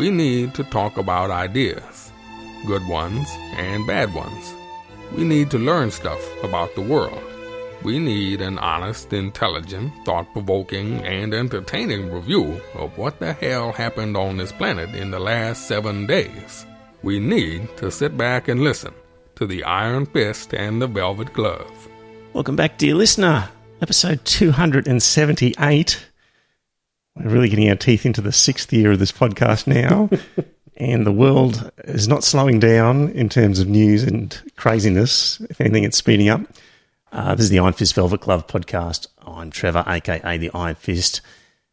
We need to talk about ideas, good ones and bad ones. We need to learn stuff about the world. We need an honest, intelligent, thought provoking, and entertaining review of what the hell happened on this planet in the last seven days. We need to sit back and listen to the Iron Fist and the Velvet Glove. Welcome back, dear listener. Episode 278. We're really getting our teeth into the sixth year of this podcast now. and the world is not slowing down in terms of news and craziness. If anything, it's speeding up. Uh, this is the Iron Fist Velvet Glove podcast. I'm Trevor, aka the Iron Fist.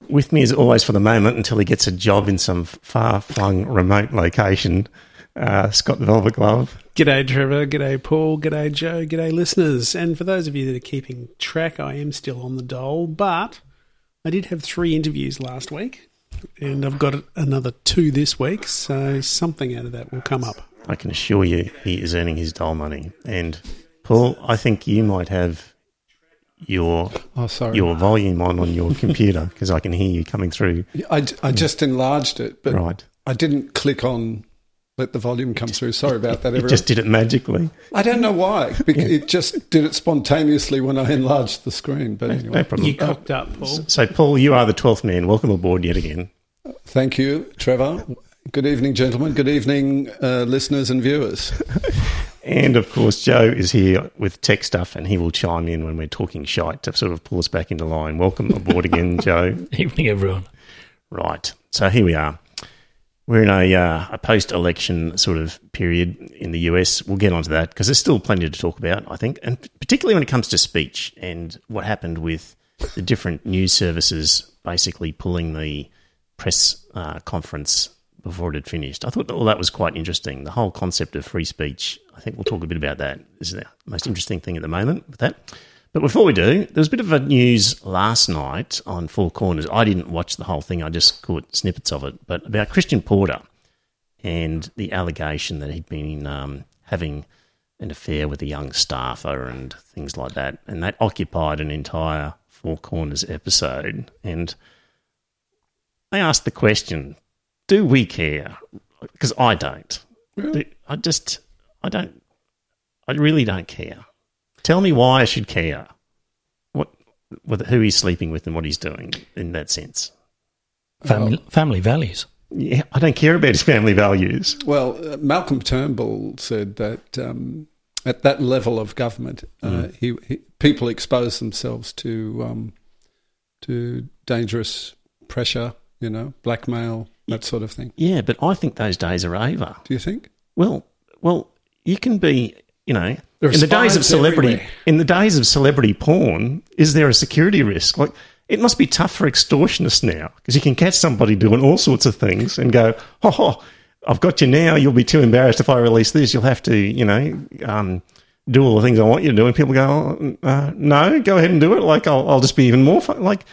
With me, as always, for the moment, until he gets a job in some far flung remote location, uh, Scott the Velvet Glove. G'day, Trevor. G'day, Paul. G'day, Joe. G'day, listeners. And for those of you that are keeping track, I am still on the dole, but I did have three interviews last week, and I've got another two this week, so something out of that will come up. I can assure you he is earning his doll money. And Paul, I think you might have your Oh, sorry. your volume on on your computer because I can hear you coming through. I, I just enlarged it, but Right. I didn't click on let the volume come through. Sorry about that, Everyone. It just did it magically. I don't know why. Because It just did it spontaneously when I enlarged the screen. But anyway, No anyway, problem. You cocked up, Paul. So, Paul, you are the twelfth man. Welcome aboard yet again. thank you, Trevor. Good evening, gentlemen. Good evening, uh, listeners and viewers. And of course, Joe is here with tech stuff, and he will chime in when we're talking shite to sort of pull us back into line. Welcome aboard again, Joe. Evening, everyone. Right. So here we are. We're in a, uh, a post election sort of period in the US. We'll get onto that because there's still plenty to talk about, I think, and particularly when it comes to speech and what happened with the different news services basically pulling the press uh, conference before it had finished. I thought all that was quite interesting. The whole concept of free speech. I think we'll talk a bit about that. Is the most interesting thing at the moment with that. But before we do, there was a bit of a news last night on Four Corners. I didn't watch the whole thing, I just caught snippets of it. But about Christian Porter and the allegation that he'd been um, having an affair with a young staffer and things like that. And that occupied an entire Four Corners episode. And I asked the question do we care? Because I don't. I just, I don't, I really don't care. Tell me why I should care. What, with who he's sleeping with and what he's doing in that sense. Family, family values. Yeah, I don't care about his family values. Well, uh, Malcolm Turnbull said that um, at that level of government, uh, he, he, people expose themselves to um, to dangerous pressure, you know, blackmail, that sort of thing. Yeah, but I think those days are over. Do you think? Well, well, you can be, you know, There in the days of celebrity, everywhere. in the days of celebrity porn, is there a security risk? Like, it must be tough for extortionists now because you can catch somebody doing all sorts of things and go, oh, oh, I've got you now. You'll be too embarrassed if I release this. You'll have to, you know, um, do all the things I want you to do. And people go, oh, uh, no, go ahead and do it. Like, I'll, I'll just be even more fun. Like,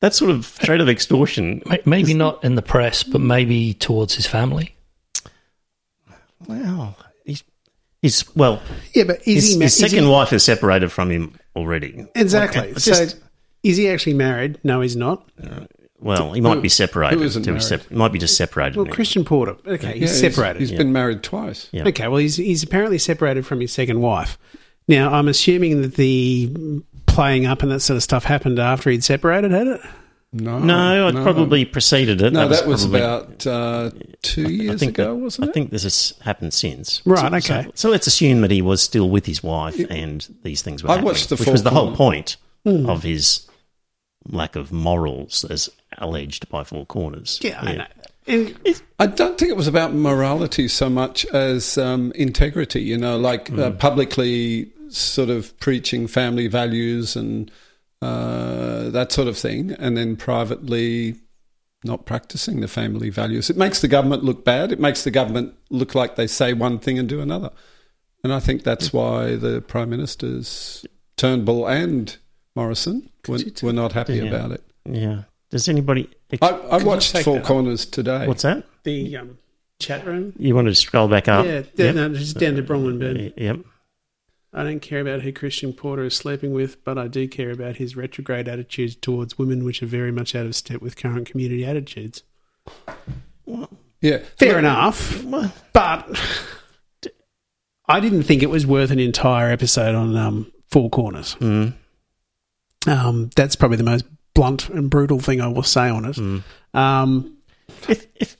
that sort of threat of extortion. May- Maybe not in the press, but maybe towards his family. Well, he's, he's well, Yeah, but is his, he ma- his is he- second wife is separated from him already. Exactly. Like, so, just- is he actually married? No, he's not. Uh, well, he might be separated. who isn't married? sep- might be just separated. Well, now. Christian Porter. Okay, he's Yeah, separated. he's been married twice. Yeah. Okay, well, he's he's apparently separated from his second wife. Now, I'm assuming that the playing up and that sort of stuff happened after he'd separated, had it? No, no, it probably preceded it. No, that was, probably- about uh, two I years ago, that- wasn't it? I think this has happened since. Right, So- okay. So, so let's assume that he was still with his wife and these things were I watched the which was the whole point Hmm. of his lack of morals, as alleged by Four Corners. Yeah, I know. I don't think it was about morality so much as um, integrity, you know, like Mm. uh, publicly sort of preaching family values and uh, that sort of thing, and then privately not practicing the family values. It makes the government look bad. It makes the government look like they say one thing and do another. And I think that's why the Prime Ministers, Turnbull and Morrison, were, were not happy Yeah. about it. Yeah. Does anybody? I, I watched take Four that up? Corners today. What's that? the um, chat room. You wanted to scroll back up? yeah, Yep. down, no, just down to Bronwyn Burn. Yep. I don't care about who Christian Porter is sleeping with, but I do care about his retrograde attitudes towards women, which are very much out of step with current community attitudes. Yeah, Fair Look, enough, but I didn't think it was worth an entire episode on um, Four Corners. Mm. Um, that's probably the most blunt and brutal thing I will say on it. Mm. Um, If, if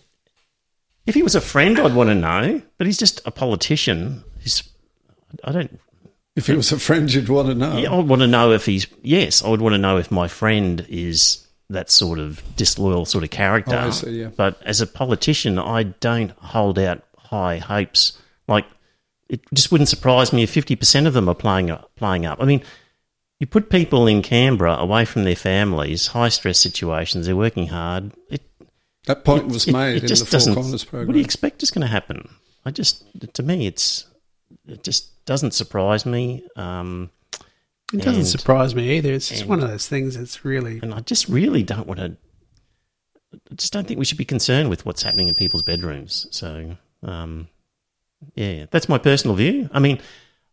if he was a friend, I'd want to know. But he's just a politician. He's, I don't. If he was a friend, you'd want to know. Yeah, I would want to know if he's. Yes, I would want to know if my friend is that sort of disloyal sort of character. Oh, see, yeah. But as a politician, I don't hold out high hopes. Like it just wouldn't surprise me if fifty percent of them are playing up, playing up. I mean, you put people in Canberra away from their families, high stress situations. They're working hard. It, That point was made it in the Four Corners What do you expect is going to happen? I just, to me, it's it just doesn't surprise me. Um, it doesn't And- surprise me either. It's just and- one of those things that's really. and I just really don't want to. I just don't think we should be concerned with what's happening in people's bedrooms. So, um, yeah, that's my personal view. I mean,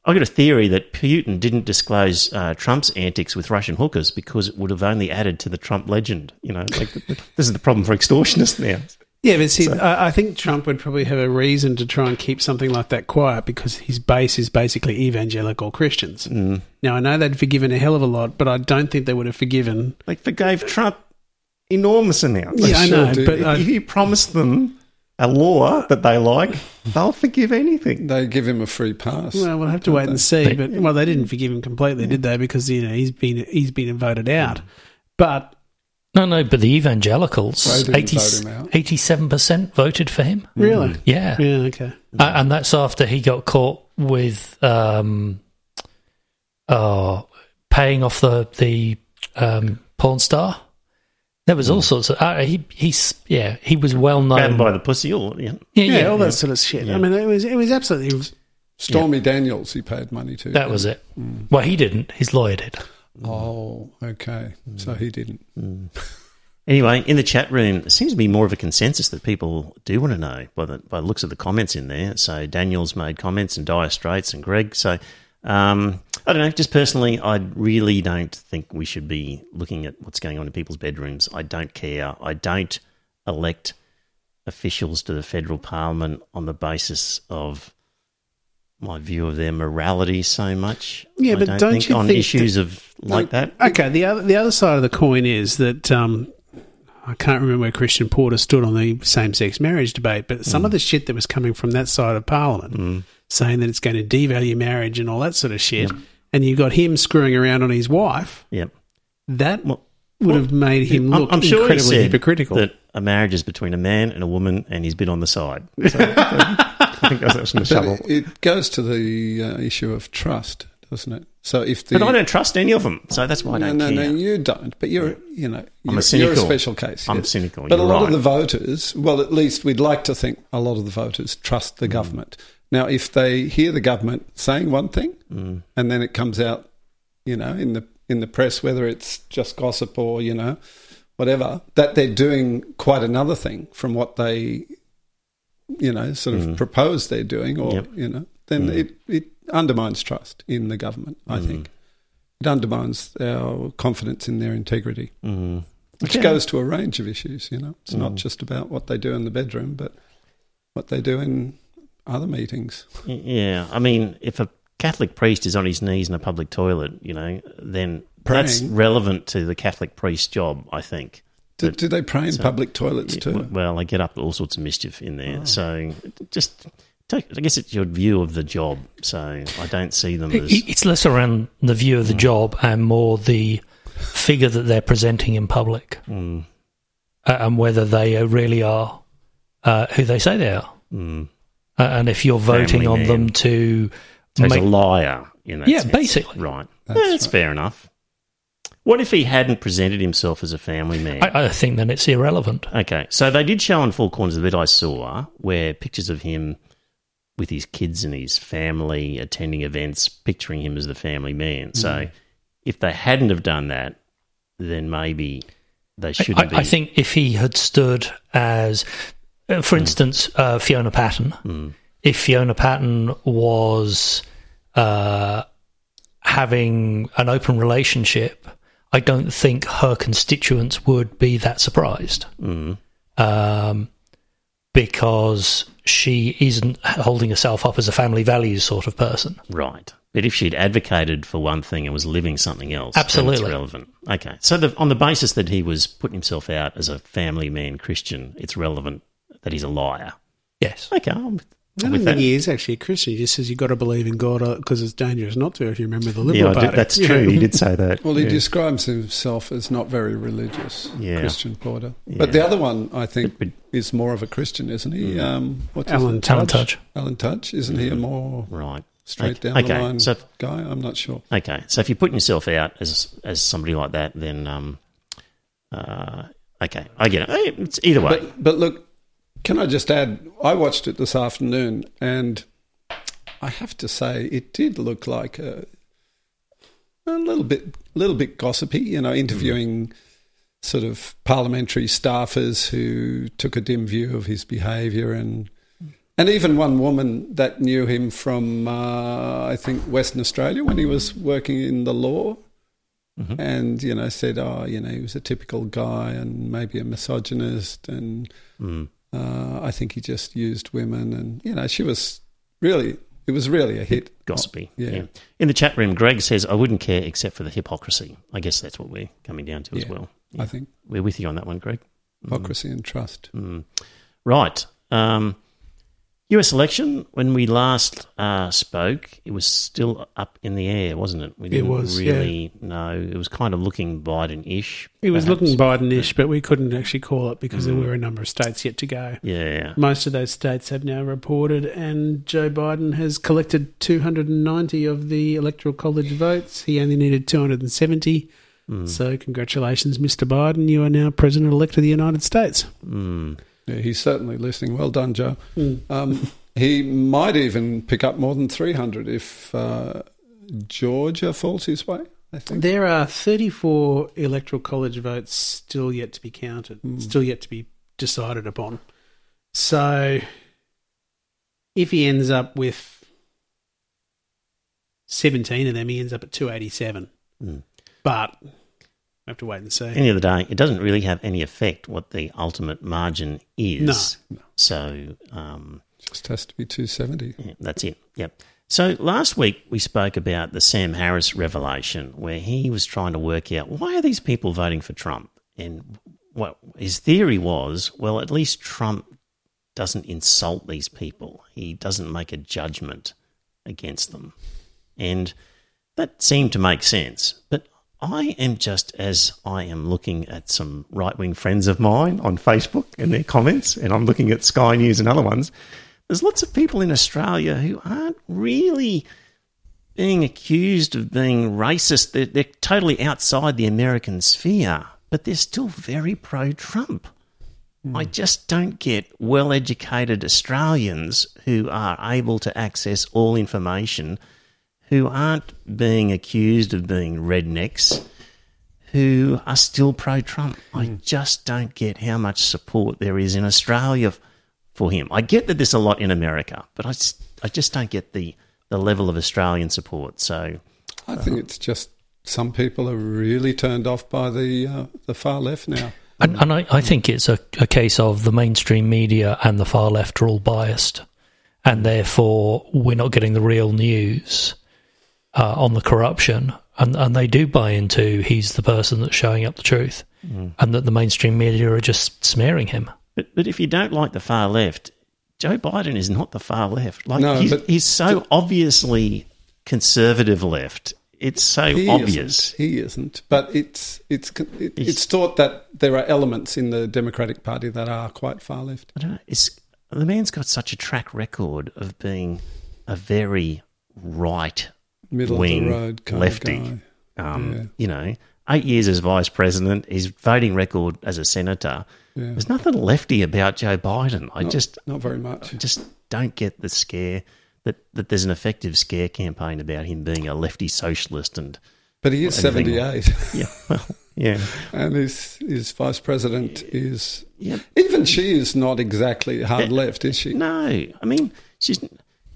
I've got a theory that Putin didn't disclose uh, Trump's antics with Russian hookers because it would have only added to the Trump legend. You know, like this is the problem for extortionists now. Yeah, but see, I, I think Trump would probably have a reason to try and keep something like that quiet because his base is basically evangelical Christians. Mm. Now, I know they'd forgiven a hell of a lot, but I don't think they would have forgiven. They forgave Trump enormous amounts. Yeah, I know, do. but I, if you promise them a law that they like, they'll forgive anything. They give him a free pass. well, we'll have to wait and see. But well, they didn't forgive him completely, did they? Because you know he's been he's been voted out. But No, no, but the evangelicals, They didn't vote 87% voted for him. really, Yeah. yeah, okay. Uh, and that's after he got caught with um, oh, paying off the the um, porn star. There was all sorts of. Uh, he he's yeah he was well known. Grabbed by the pussy, or yeah. yeah, Yeah, yeah, all that sort of shit. I mean, it was it was absolutely. Stormy Daniels, he paid money to. that was it. Well, he didn't. His lawyer did. Oh, okay. So he didn't. Anyway, in the chat room, it seems to be more of a consensus that people do want to know by the, by the looks of the comments in there. So Daniel's made comments, and Dire Straits, and Greg. So um, I don't know. Just personally, I really don't think we should be looking at what's going on in people's bedrooms. I don't care. I don't elect officials to the federal parliament on the basis of my view of their morality so much. Yeah, I but don't, don't think you on think issues of like that. Okay, the other the other side of the coin is that um, I can't remember where Christian Porter stood on the same sex marriage debate, but some of the shit that was coming from that side of Parliament, saying that it's going to devalue marriage and all that sort of shit, and you got him screwing around on his wife, Yep. that Well, would have made him I'm- look I'm sure incredibly hypocritical. That a marriage is between a man and a woman, and he's been on the side. So, I think that was from the But shovel. it, goes to the uh, issue of trust, doesn't it? So if the But I don't trust any of them, so that's why I no, don't no, care. no, you don't. But you're, you know, I'm a you're, you're a special case. I'm yes. cynical, But a you're lot right. of the voters, well, at least we'd like to think a lot of the voters trust Mm. the government. Now, if they hear the government saying one thing, Mm. and then it comes out, you know, in the in the press, whether it's just gossip or you know, whatever, that they're doing quite another thing from what they, you know, sort of propose they're doing, or Mm. Yep. you know, then it it undermines trust in the government. I Mm. think it undermines our confidence in their integrity, Mm. which Okay. goes to a range of issues. You know, it's not just about what they do in the bedroom, but what they do in other meetings. Yeah, I mean, if a Catholic priest is on his knees in a public toilet, you know, then that's relevant to the Catholic priest's job, I think. Do, do they pray in so- public toilets Yeah, too? Well, they get up to all sorts of mischief in there. So just take, I guess it's your view of the job. So I don't see them as. It's less around the view of the job and more the figure that they're presenting in public Mm, uh, and whether they uh, really are uh, who they say they are. mm. Uh, and if you're voting Family on man. them to So he's make a liar in that Yeah, sense. basically. Right. That's That's, right. fair enough. What if he hadn't presented himself as a family man? I, I think then it's irrelevant. Okay, so they did show on Four Corners of the bit I saw where pictures of him with his kids and his family attending events, picturing him as the family man. Mm. So if they hadn't have done that, then maybe they shouldn't be. I think if he had stood as, uh, for instance, uh, Fiona Patten, Mm. if Fiona Patten was uh, having an open relationship, I don't think her constituents would be that surprised. Mm. Um, because she isn't holding herself up as a family values sort of person. Right. But if she'd advocated for one thing and was living something else, Absolutely. it's relevant. Okay. So the, on the basis that he was putting himself out as a family man Christian, it's relevant that he's a liar. Yes. Okay. I'm, I don't think that. he is actually a Christian. He just says you've got to believe in God because it's dangerous not to. If you remember the Yeah, Liberal I did- Party, that's Yeah. true. He did say that. Well, he yeah. describes himself as not very religious, Yeah. Christian Porter. Yeah. But the other one, I think, But- is more of a Christian, isn't he? Um, what's Alan name? Talent touch. Alan Tudge, isn't he a more Right. straight Okay. down Okay, the line so- guy? I'm not sure. Okay, so if you're putting yourself out as as somebody like that, then um, uh, okay, I get it. It's either way. But, but look, can I just add? I watched it this afternoon, and I have to say, it did look like a, a little bit, little bit gossipy. You know, interviewing sort of parliamentary staffers who took a dim view of his behaviour, and and even one woman that knew him from, uh, I think, Western Australia when he was working in the law and you know said, oh, you know, he was a typical guy and maybe a misogynist, and Mm. Uh, I think he just used women, and you know, she was really, it was really a hit. Gossipy. Yeah. In the chat room, Greg says, I wouldn't care except for the hypocrisy. I guess that's what we're coming down to as Yeah, well. I think We're with you on that one, Greg. hypocrisy and trust. Mm. Right. Um, US election, when we last uh, spoke, it was still up in the air, wasn't it? We didn't was, yeah. really know. It was kind of looking Biden ish. He was looking Biden-ish, but we couldn't actually call it because Mm. there were a number of states yet to go. Yeah. Most of those states have now reported, and Joe Biden has collected 290 of the Electoral College votes. He only needed 270. Mm. So, congratulations, Mr. Biden. You are now President elect of the United States. Mm. Yeah, he's certainly listening. Well done, Joe. Mm. Um, he might even pick up more than 300 if uh, Georgia falls his way, I think. There are 34 Electoral College votes still yet to be counted, still yet to be decided upon. So, if he ends up with 17 of them, he ends up at 287. Mm. But we have to wait and see. End of the day, it doesn't really have any effect what the ultimate margin is. No. So um, Just has to be 270. yeah, that's it. Yep. So last week we spoke about the Sam Harris revelation, where he was trying to work out why are these people voting for Trump, and what his theory was, well, at least Trump doesn't insult these people. He doesn't make a judgment against them, and that seemed to make sense. But I am just as I am looking at some right wing friends of mine on Facebook and their comments, and I'm looking at Sky News and other ones. There's lots of people in Australia who aren't really being accused of being racist. They're, they're totally outside the American sphere, but they're still very pro Trump. I hmm. just don't get well educated Australians who are able to access all information who aren't being accused of being rednecks who are still pro Trump. I just don't get how much support there is in Australia for him. I get that there's a lot in America, but I just don't get the, the level of Australian support. So, I think it's just some people are really turned off by the uh, the far left now. And, and I, I think it's a, a case of the mainstream media and the far left are all biased, and therefore we're not getting the real news uh, on the corruption. And, and they do buy into he's the person that's showing up the truth, and that the mainstream media are just smearing him. but, but if you don't like the far left, Joe Biden is not the far left. Like No, he's, he's so obviously conservative left. It's so He obvious. Isn't. He isn't. But it's it's it, it's thought that there are elements in the Democratic Party that are quite far left. I don't know. It's the man's got such a track record of being a very right Middle wing road kind lefty. Um, Yeah. You know, eight years as vice president, his voting record as a senator. Yeah. There's nothing lefty about Joe Biden. I Not- just, not very much. I just don't get the scare that, that there's an effective scare campaign about him being a lefty socialist and But he is seventy eight, yeah, well, yeah, and his his vice president is yeah. even she is not exactly hard left, is she? No, I mean she's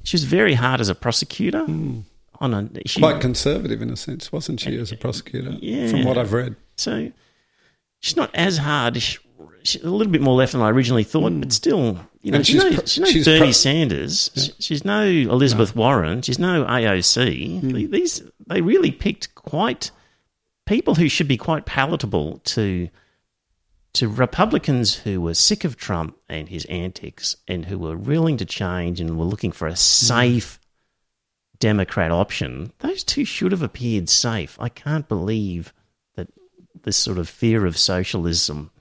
she was very hard as a prosecutor. On a she, Hmm. Quite conservative in a sense, wasn't she, as a prosecutor? Yeah. From what I've read. So she's not as hard. She- She's a little bit more left than I originally thought, but still you know, And she's, she's no, pro- she's no she's Bernie pro- Sanders. She- She's no Elizabeth Warren. She's no AOC. Hmm. These they really picked quite people who should be quite palatable to to Republicans who were sick of Trump and his antics and who were willing to change and were looking for a safe Democrat option. Those two should have appeared safe. I can't believe that this sort of fear of socialism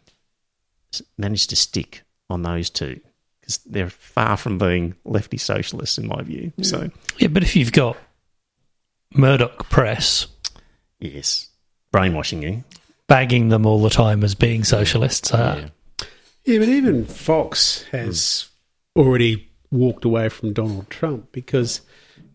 managed to stick on those two because they're far from being lefty socialists in my view. So Yeah, but if you've got Murdoch Press yes, brainwashing you. bagging them all the time as being socialists, uh, Yeah. Yeah, but even Fox has already walked away from Donald Trump because,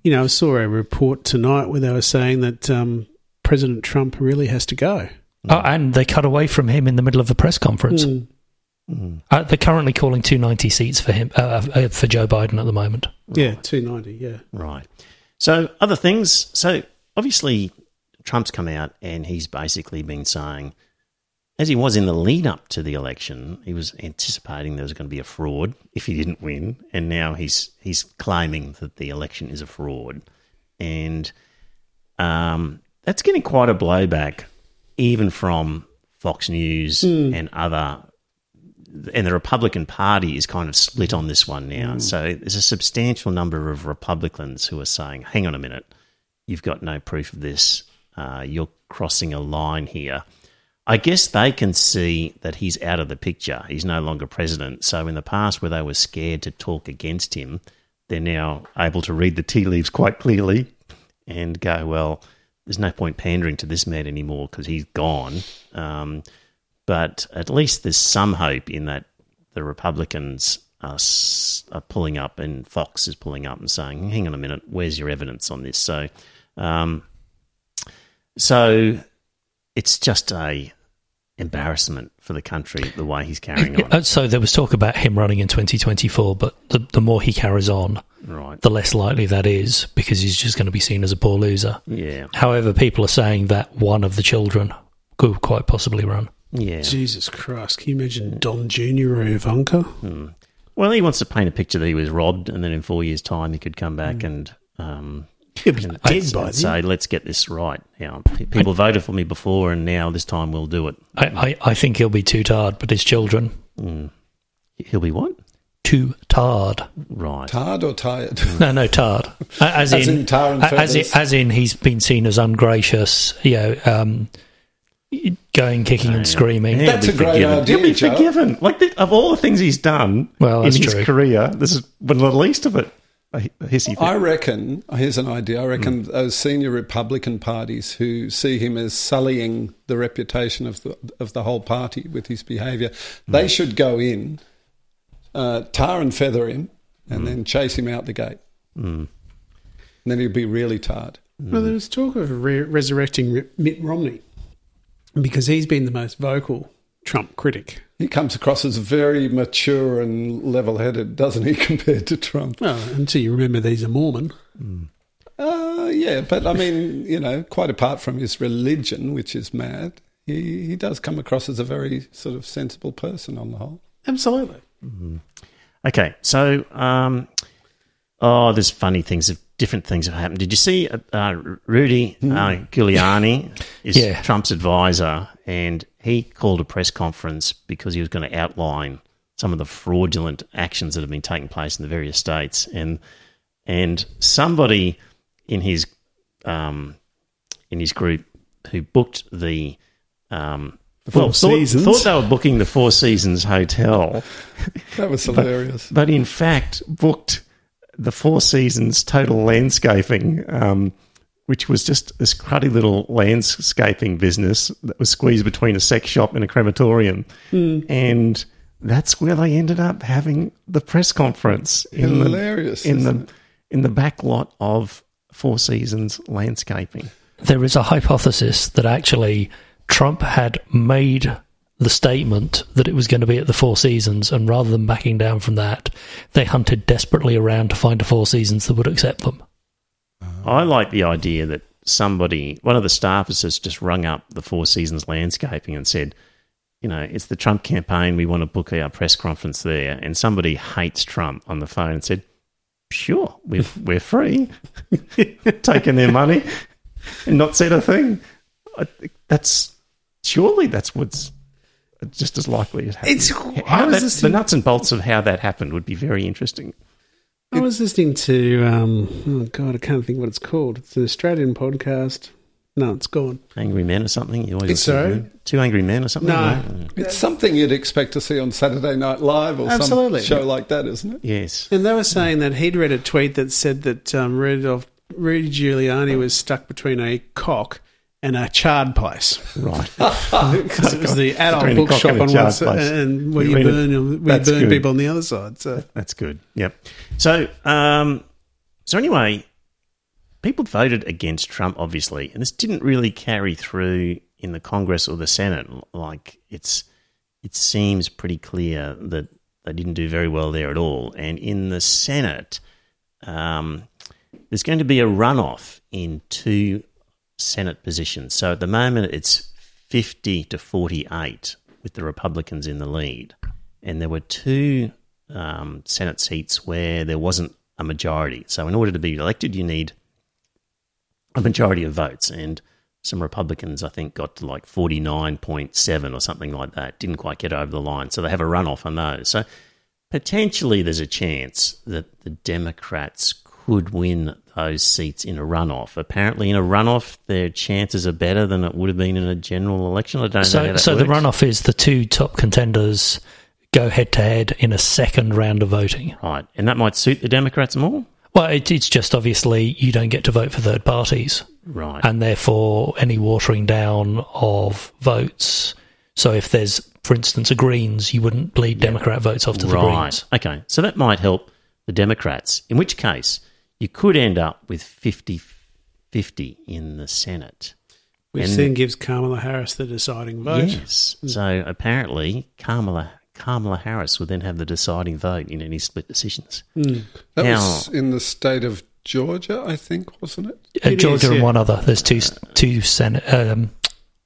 you know, I saw a report tonight where they were saying that um, President Trump really has to go. oh, and they cut away from him in the middle of the press conference. Mm. Uh, they're currently calling 290 seats for him uh, uh, for Joe Biden at the moment. Yeah, 290, yeah. Right. So other things. So obviously, Trump's come out and he's basically been saying, as he was in the lead up to the election, he was anticipating there was going to be a fraud if he didn't win, and now he's he's claiming that the election is a fraud, and um, that's getting quite a blowback, even from Fox News and other and the Republican Party is kind of split on this one now. So there's a substantial number of Republicans who are saying, hang on a minute, you've got no proof of this. Uh, you're crossing a line here. I guess they can see that he's out of the picture. He's no longer president. So in the past, where they were scared to talk against him, they're now able to read the tea leaves quite clearly and go, well, there's no point pandering to this man anymore because he's gone. Um, but at least there's some hope in that the Republicans are, are pulling up and Fox is pulling up and saying, "Hang on a minute, where's your evidence on this?" So, um, so it's just a embarrassment for the country the way he's carrying on. Uh, So there was talk about him running in 2024, but the, the more he carries on, right? the less likely that is because he's just going to be seen as a poor loser. Yeah, However, people are saying that one of the children could quite possibly run. yeah. Jesus Christ, can you imagine Don Jr. or Ivanka? Well, he wants to paint a picture that he was robbed, and then in four years' time he could come back and. Um, He'll be dead by and then. say, let's get this right. Now, pe- people voted for me before, and now this time we'll do it. I, I, I think he'll be too tarred, but his children, He'll be what? too tarred. Right. Tired or tired? No, no, tarred. A- As, As in, in tar and as in, as in, he's been seen as ungracious. You know, um, going kicking and screaming. He'll That's be a great forgiven. idea, He'll be Joe. forgiven. Like the, of all the things he's done Well, in his true. career, this is the least of it. A a hissy fit. I reckon, here's an idea. I reckon mm. those senior Republican parties who see him as sullying the reputation of the, of the whole party with his behaviour, mm. they should go in, uh, tar and feather him, and mm. then chase him out the gate. And then he'll be really tarred. Well, there was talk of re- resurrecting Mitt Romney because he's been the most vocal Trump critic. He comes across as very mature and level headed, doesn't he, compared to Trump? Well, until you remember that he's a Mormon. Uh, yeah, but I mean, you know, quite apart from his religion, which is mad, he, he does come across as a very sort of sensible person on the whole. Absolutely. Okay, so um, oh, there's funny things. Different things have happened. Did you see uh, uh, Rudy uh, Giuliani is Yeah. Trump's advisor, and he called a press conference because he was going to outline some of the fraudulent actions that have been taking place in the various states, and and somebody in his um, in his group who booked the um, Four well, thought, Seasons. thought they were booking the Four Seasons hotel That was hilarious. but in fact booked the Four Seasons total landscaping, um, which was just this cruddy little landscaping business that was squeezed between a sex shop and a crematorium. And that's where they ended up having the press conference in Hilarious, the in isn't the in the back lot of Four Seasons landscaping. There is a hypothesis that actually Trump had made the statement that it was going to be at the Four Seasons, and rather than backing down from that, they hunted desperately around to find a Four Seasons that would accept them. Oh. I like the idea that somebody, one of the staffers, has just rung up the Four Seasons landscaping and said, you know, it's the Trump campaign. We want to book our press conference there, and somebody hates Trump on the phone and said, "Sure, we're we're free," taking their money and not said a thing. That's surely that's what's just as likely as happening. It's- How that- the nuts and bolts of how that happened would be very interesting. I was listening to, um, oh God, I can't think what it's called. It's an Australian podcast. No, it's gone. Angry Men or something. You always It's sorry? two angry men or something. No. It's something you'd expect to see on Saturday Night Live or Absolutely. some show like that, isn't it? Yes. And they were saying that he'd read a tweet that said that um, Rudolph, Rudy Giuliani was stuck between a cock and a charred place. Right. Because it was the adult bookshop on one side, and where We you burn, where you burn good. people on the other side. So That's good. Yep. So, um, so anyway, people voted against Trump, obviously, and this didn't really carry through in the Congress or the Senate. Like it's, it seems pretty clear that they didn't do very well there at all. And in the Senate, um, there's going to be a runoff in two Senate positions. So at the moment, it's 50 to 48 with the Republicans in the lead. And there were two um, Senate seats where there wasn't a majority. So in order to be elected, you need a majority of votes. And some Republicans, I think, got to like 49.7 or something like that. Didn't quite get over the line. So they have a runoff on those. So potentially there's a chance that the Democrats could win those seats in a runoff. Apparently, in a runoff, their chances are better than it would have been in a general election. I don't know So, that so the runoff is the two top contenders go head to head in a second round of voting. Right. And that might suit the Democrats more? Well, it, it's just obviously you don't get to vote for third parties, Right. and therefore any watering down of votes. So if there's, for instance, a Greens, you wouldn't bleed Democrat votes off to the right. Greens. Okay. So that might help the Democrats, in which case you could end up with 50 50 in the Senate. which And- then gives Kamala Harris the deciding vote. Yes. So apparently, Kamala, Kamala Harris would then have the deciding vote in any split decisions. Hmm. That Now- was in the state of Georgia, I think, wasn't it? Uh, It Georgia is, and one other. There's two two senate. Um,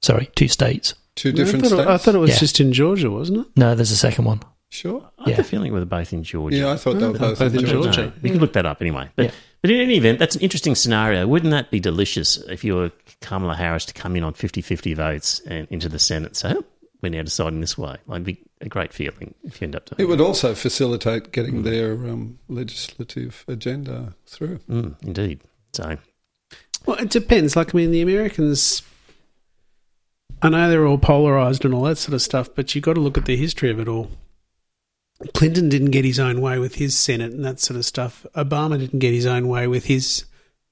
sorry, two states. Two I different thought, it, states. I thought it was Yeah. just in Georgia, wasn't it? No, there's a second one. Sure. I have Yeah. a feeling we were both in Georgia. Yeah, I thought they were both, both in in Georgia. Georgia. No, we can look that up anyway. But, Yeah. but in any event, that's an interesting scenario. Wouldn't that be delicious if you were Kamala Harris to come in on 50 50 votes and into the Senate? So oh, we're now deciding this way. Like, it'd be a great feeling if you end up doing It would also facilitate getting their um, legislative agenda through. Mm, indeed. So, Well, it depends. Like, I mean, the Americans, I know they're all polarized and all that sort of stuff, but you've got to look at the history of it all. Clinton didn't get his own way with his Senate and that sort of stuff. Obama didn't get his own way with his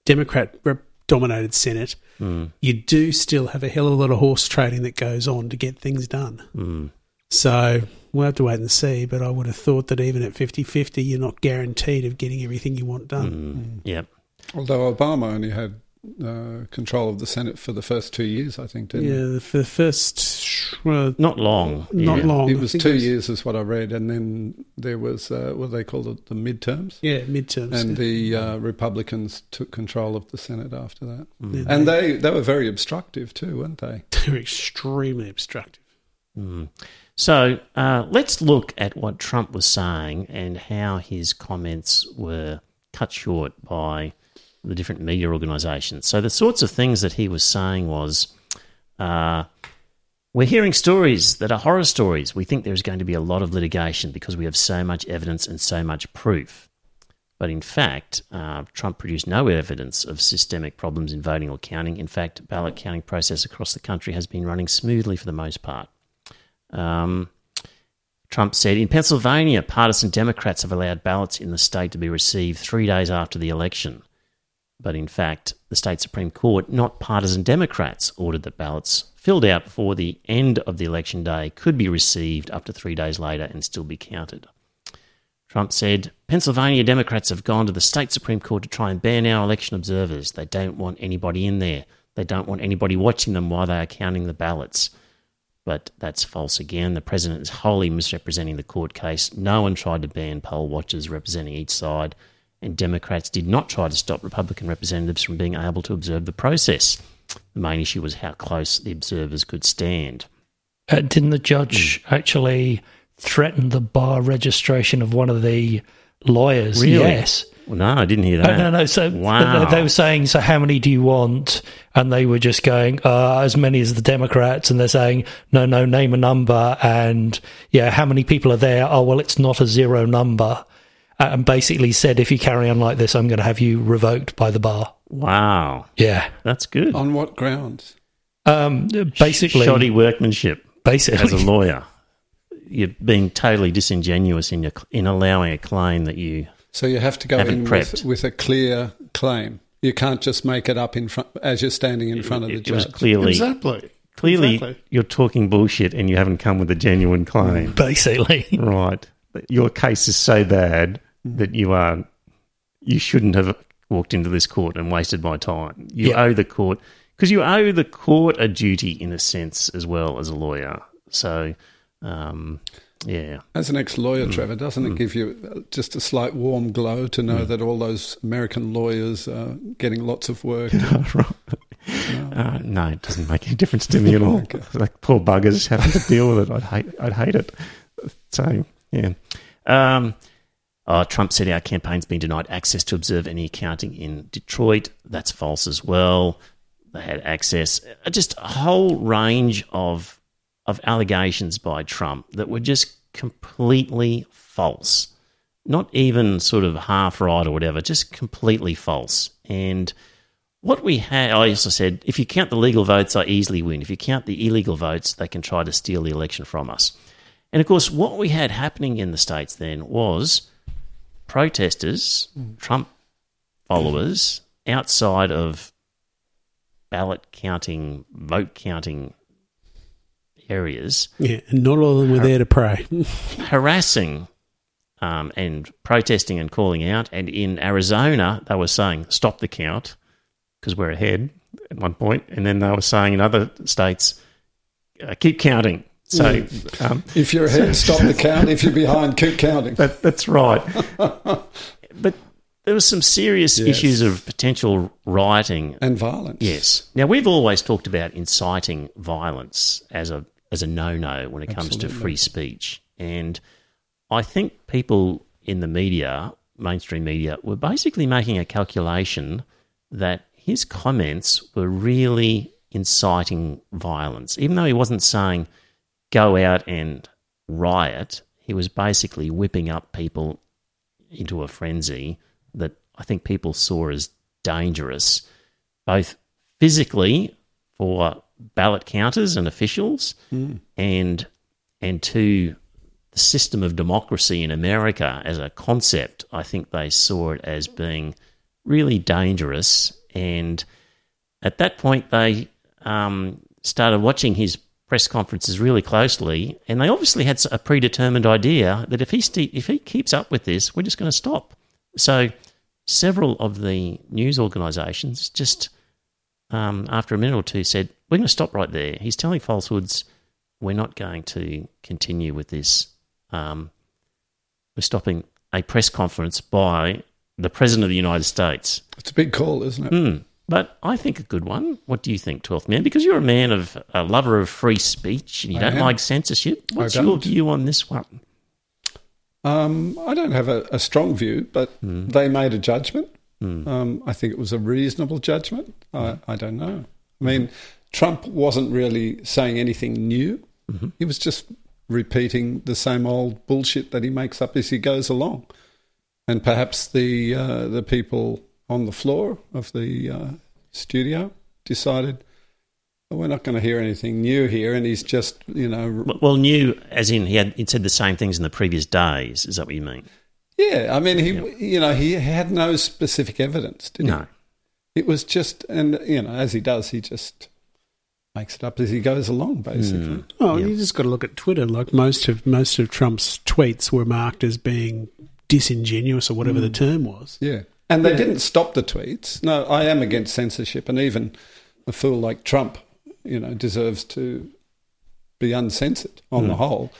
Democrat rep- dominated Senate. mm, You do still have a hell of a lot of horse trading that goes on to get things done. mm, So we'll have to wait and see. But I would have thought that even at 50 50, you're not guaranteed of getting everything you want done. mm, yep. Although Obama only had uh, control of the Senate for the first two years, I think, didn't he? Yeah, for the first, well, Not long. not yeah. long. It was two it was- years, is what I read, and then there was uh, what they called it, the midterms, Yeah, midterms. and the uh, Republicans took control of the Senate after that, Yeah, and they they were very obstructive too, weren't they? they were extremely obstructive. Mm. So uh, let's look at what Trump was saying and how his comments were cut short by the different media organisations. So the sorts of things that he was saying was, uh, we're hearing stories that are horror stories. We think there's going to be a lot of litigation because we have so much evidence and so much proof. But in fact, uh, Trump produced no evidence of systemic problems in voting or counting. In fact, ballot counting process across the country has been running smoothly for the most part. Um, Trump said in Pennsylvania, partisan Democrats have allowed ballots in the state to be received three days after the election. But in fact, the state Supreme Court, not partisan Democrats, ordered that ballots filled out before the end of the election day could be received up to three days later and still be counted. Trump said Pennsylvania Democrats have gone to the state Supreme Court to try and ban our election observers. They don't want anybody in there. They don't want anybody watching them while they are counting the ballots. But that's false again. The president is wholly misrepresenting the court case. No one tried to ban poll watchers representing each side, and Democrats did not try to stop Republican representatives from being able to observe the process. The main issue was how close the observers could stand. Uh, didn't the judge actually threaten the bar registration of one of the lawyers? Really? Yes. Well, no, I didn't hear that. no, no. So Wow. they, they were saying, so how many do you want? And they were just going, uh, as many as the Democrats. And they're saying, no, no, name a number. And yeah, how many people are there? Oh, well, it's not a zero number. Uh, and basically said, if you carry on like this, I'm going to have you revoked by the bar. Wow, Yeah. that's good. On what grounds? Um, basically, Shoddy workmanship basically, as a lawyer. You're being totally disingenuous in your in allowing a claim that you. So you have to go in with, with a clear claim. You can't just make it up in front as you're standing in front of the It, it was judge. clearly Exactly. clearly Exactly. you're talking bullshit and you haven't come with a genuine claim. basically. Right. Your case is so bad that you are you shouldn't have walked into this court and wasted my time. You Yeah. owe the court because you owe the court a duty in a sense as well as a lawyer. So um, yeah. As an ex-lawyer, Hmm. Trevor, doesn't it give you uh, just a slight warm glow to know that all those American lawyers are getting lots of work? Uh, no, it doesn't make any difference to me at all. Like poor buggers having to deal with it. I'd hate. I'd hate it. So yeah. Um, oh, Trump said our campaign's been denied access to observe any accounting in Detroit. That's false as well. They had access. Uh, Just a whole range of of allegations by Trump that were just completely false. Not even sort of half right or whatever. Just completely false. And what we had, I also said, if you count the legal votes, I easily win. If you count the illegal votes, they can try to steal the election from us. And of course, what we had happening in the States then was protesters, Trump followers, outside of ballot counting, vote counting areas, Yeah, and not all of them were there to pray. harassing um, and protesting and calling out. And in Arizona, they were saying, stop the count because we're ahead at one point. And then they were saying in other states, uh, keep counting. So um, If you're ahead, stop the count. If you're behind, keep counting. that, that's right. but there were some serious Yes. issues of potential rioting And violence. Yes. Now we've always talked about inciting violence as a as a no no when it comes to free speech, and I think people in the media, mainstream media, were basically making a calculation that his comments were really inciting violence, even though he wasn't saying go out and riot. He was basically whipping up people into a frenzy that I think people saw as dangerous, both physically for ballot counters and officials, and and to the system of democracy in America as a concept. I think they saw it as being really dangerous, and at that point they um, started watching his press conferences really closely, and they obviously had a predetermined idea that if he st- if he keeps up with this, we're just going to stop. So several of the news organisations just um, after a minute or two said, "We're going to stop right there. He's telling falsehoods. We're not going to continue with this. Um, we're stopping a press conference by the president of the United States." It's a big call, isn't it? Hmm. But I think a good one. What do you think, Twelfth Man? Because you're a man of a lover of free speech and you I don't am. like censorship. What's your view on this one? Um, I don't have a, a strong view, but they made a judgment. Um, I think it was a reasonable judgment. I, I don't know. I mean, Trump wasn't really saying anything new. He was just repeating the same old bullshit that he makes up as he goes along. And perhaps the uh, the people on the floor of the uh, studio decided "Oh, we're not going to hear anything new here, and he's just you know Well- Well, new as in he had he'd said the same things in the previous days. Is that what you mean? Yeah, I mean, he you know he had no specific evidence, did he? No. It was just, and you know, as he does, he just makes it up as he goes along, basically. Oh, you just got to look at Twitter. Like most of most of Trump's tweets were marked as being disingenuous or whatever the term was. Yeah, and they didn't stop the tweets. No, I am against censorship, and even a fool like Trump, you know, deserves to be uncensored on the hmm. whole.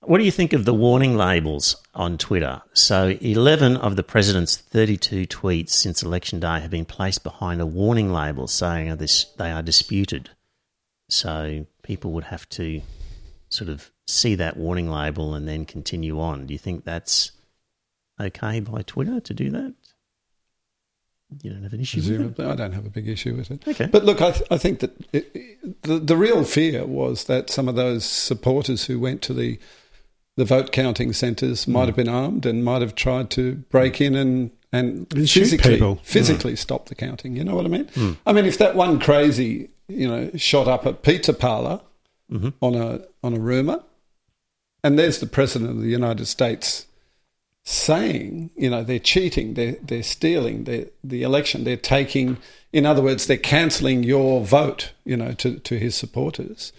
What do you think of the warning labels on Twitter? So, 11 of the president's 32 tweets since election day have been placed behind a warning label saying this, they are disputed. So, people would have to sort of see that warning label and then continue on. Do you think that's okay by Twitter to do that? You don't have an issue with it? Presumably, I don't have a big issue with it. Okay. But look, I, th- I think that it, it- the, the real fear was that some of those supporters who went to the the vote counting centres hmm. might have been armed and might have tried to break in and and, And physically people. Hmm. physically stop the counting. You know what I mean? Hmm. I mean, if that one crazy, you know, shot up a pizza parlor mm-hmm. on a on a rumor, and there's the president of the United States saying, you know, they're cheating, they're they're stealing the the election, they're taking, in other words, they're cancelling your vote, you know, to to his supporters.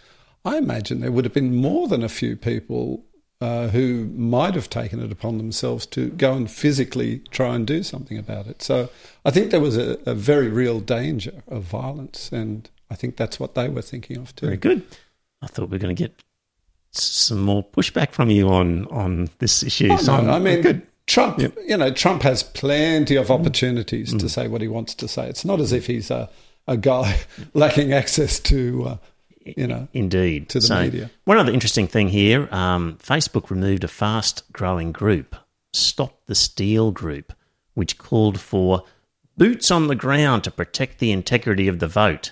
I imagine there would have been more than a few people uh, who might have taken it upon themselves to go and physically try and do something about it. So I think there was a, a very real danger of violence, and I think that's what they were thinking of too. Very good. I thought we were going to get some more pushback from you on on this issue. Oh, So no, I mean, good. Trump, you know, Trump has plenty Mm. of opportunities to say what he wants to say. It's not as if he's a, a guy lacking access to, uh, you know, Indeed. to the So, media. One other interesting thing here um, Facebook removed a fast growing group, Stop the Steal group, which called for boots on the ground to protect the integrity of the vote.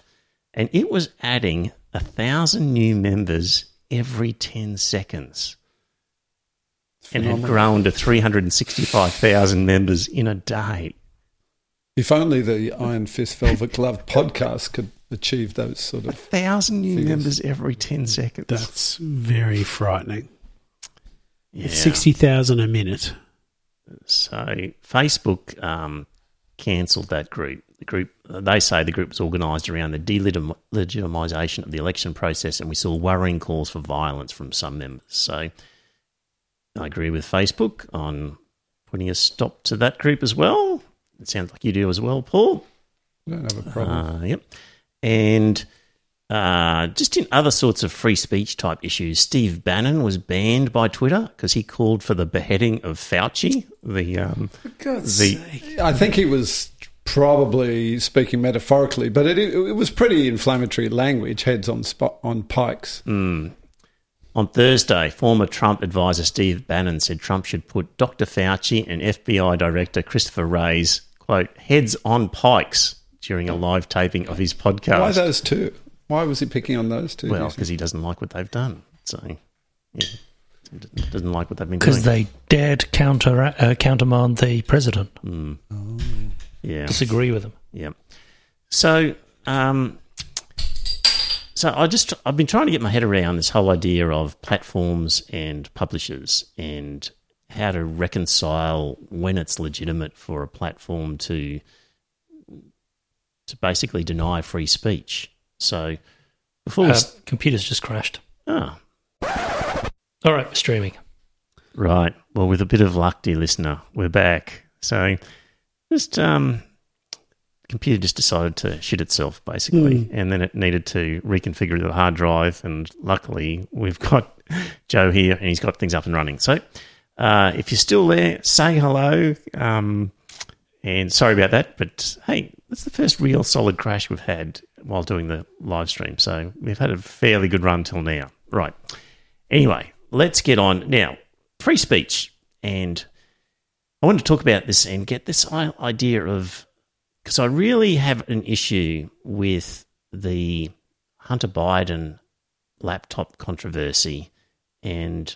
And it was adding a thousand new members every 10 seconds. And had grown to 365,000 members in a day. if only the Iron Fist Velvet Glove podcast could achieve those sort A of. thousand new Figures. members every 10 seconds. That's very frightening. yeah. 60,000 a minute. So Facebook um, cancelled that group. The group they say the group was organised around the delegitimisation of the election process, and we saw worrying calls for violence from some members. So I agree with Facebook on putting a stop to that group as well. It sounds like you do as well, Paul. I don't have a problem. Uh, yep. And uh, just in other sorts of free speech type issues, Steve Bannon was banned by Twitter because he called for the beheading of Fauci, the um, the I think he was probably speaking metaphorically, but it, it was pretty inflammatory language, heads on spot on pikes. On Thursday, former Trump advisor Steve Bannon said Trump should put Dr. Fauci and FBI Director Christopher Wray's, quote, heads on pikes during a live taping of his podcast. Why those two? Why was he picking on those two? well, because he doesn't like what they've done. So, yeah, he doesn't like what they've been doing. Because they dared counter uh, countermand the president, yeah. disagree with them. Yeah. So, um, so I just I've been trying to get my head around this whole idea of platforms and publishers and how to reconcile when it's legitimate for a platform to to basically deny free speech. So, before Uh, s- computer's just crashed. ah, All right, we're streaming. Right. Well, with a bit of luck, dear listener, we're back. So, just um, computer just decided to shit itself, basically, and then it needed to reconfigure the hard drive. And luckily, we've got Joe here, and he's got things up and running. So, uh, if you're still there, say hello. Um, and sorry about that, but hey, that's the first real solid crash we've had while doing the live stream. So we've had a fairly good run till now. Right. Anyway, let's get on now. Free speech, and I want to talk about this and get this idea of because I really have an issue with the Hunter Biden laptop controversy and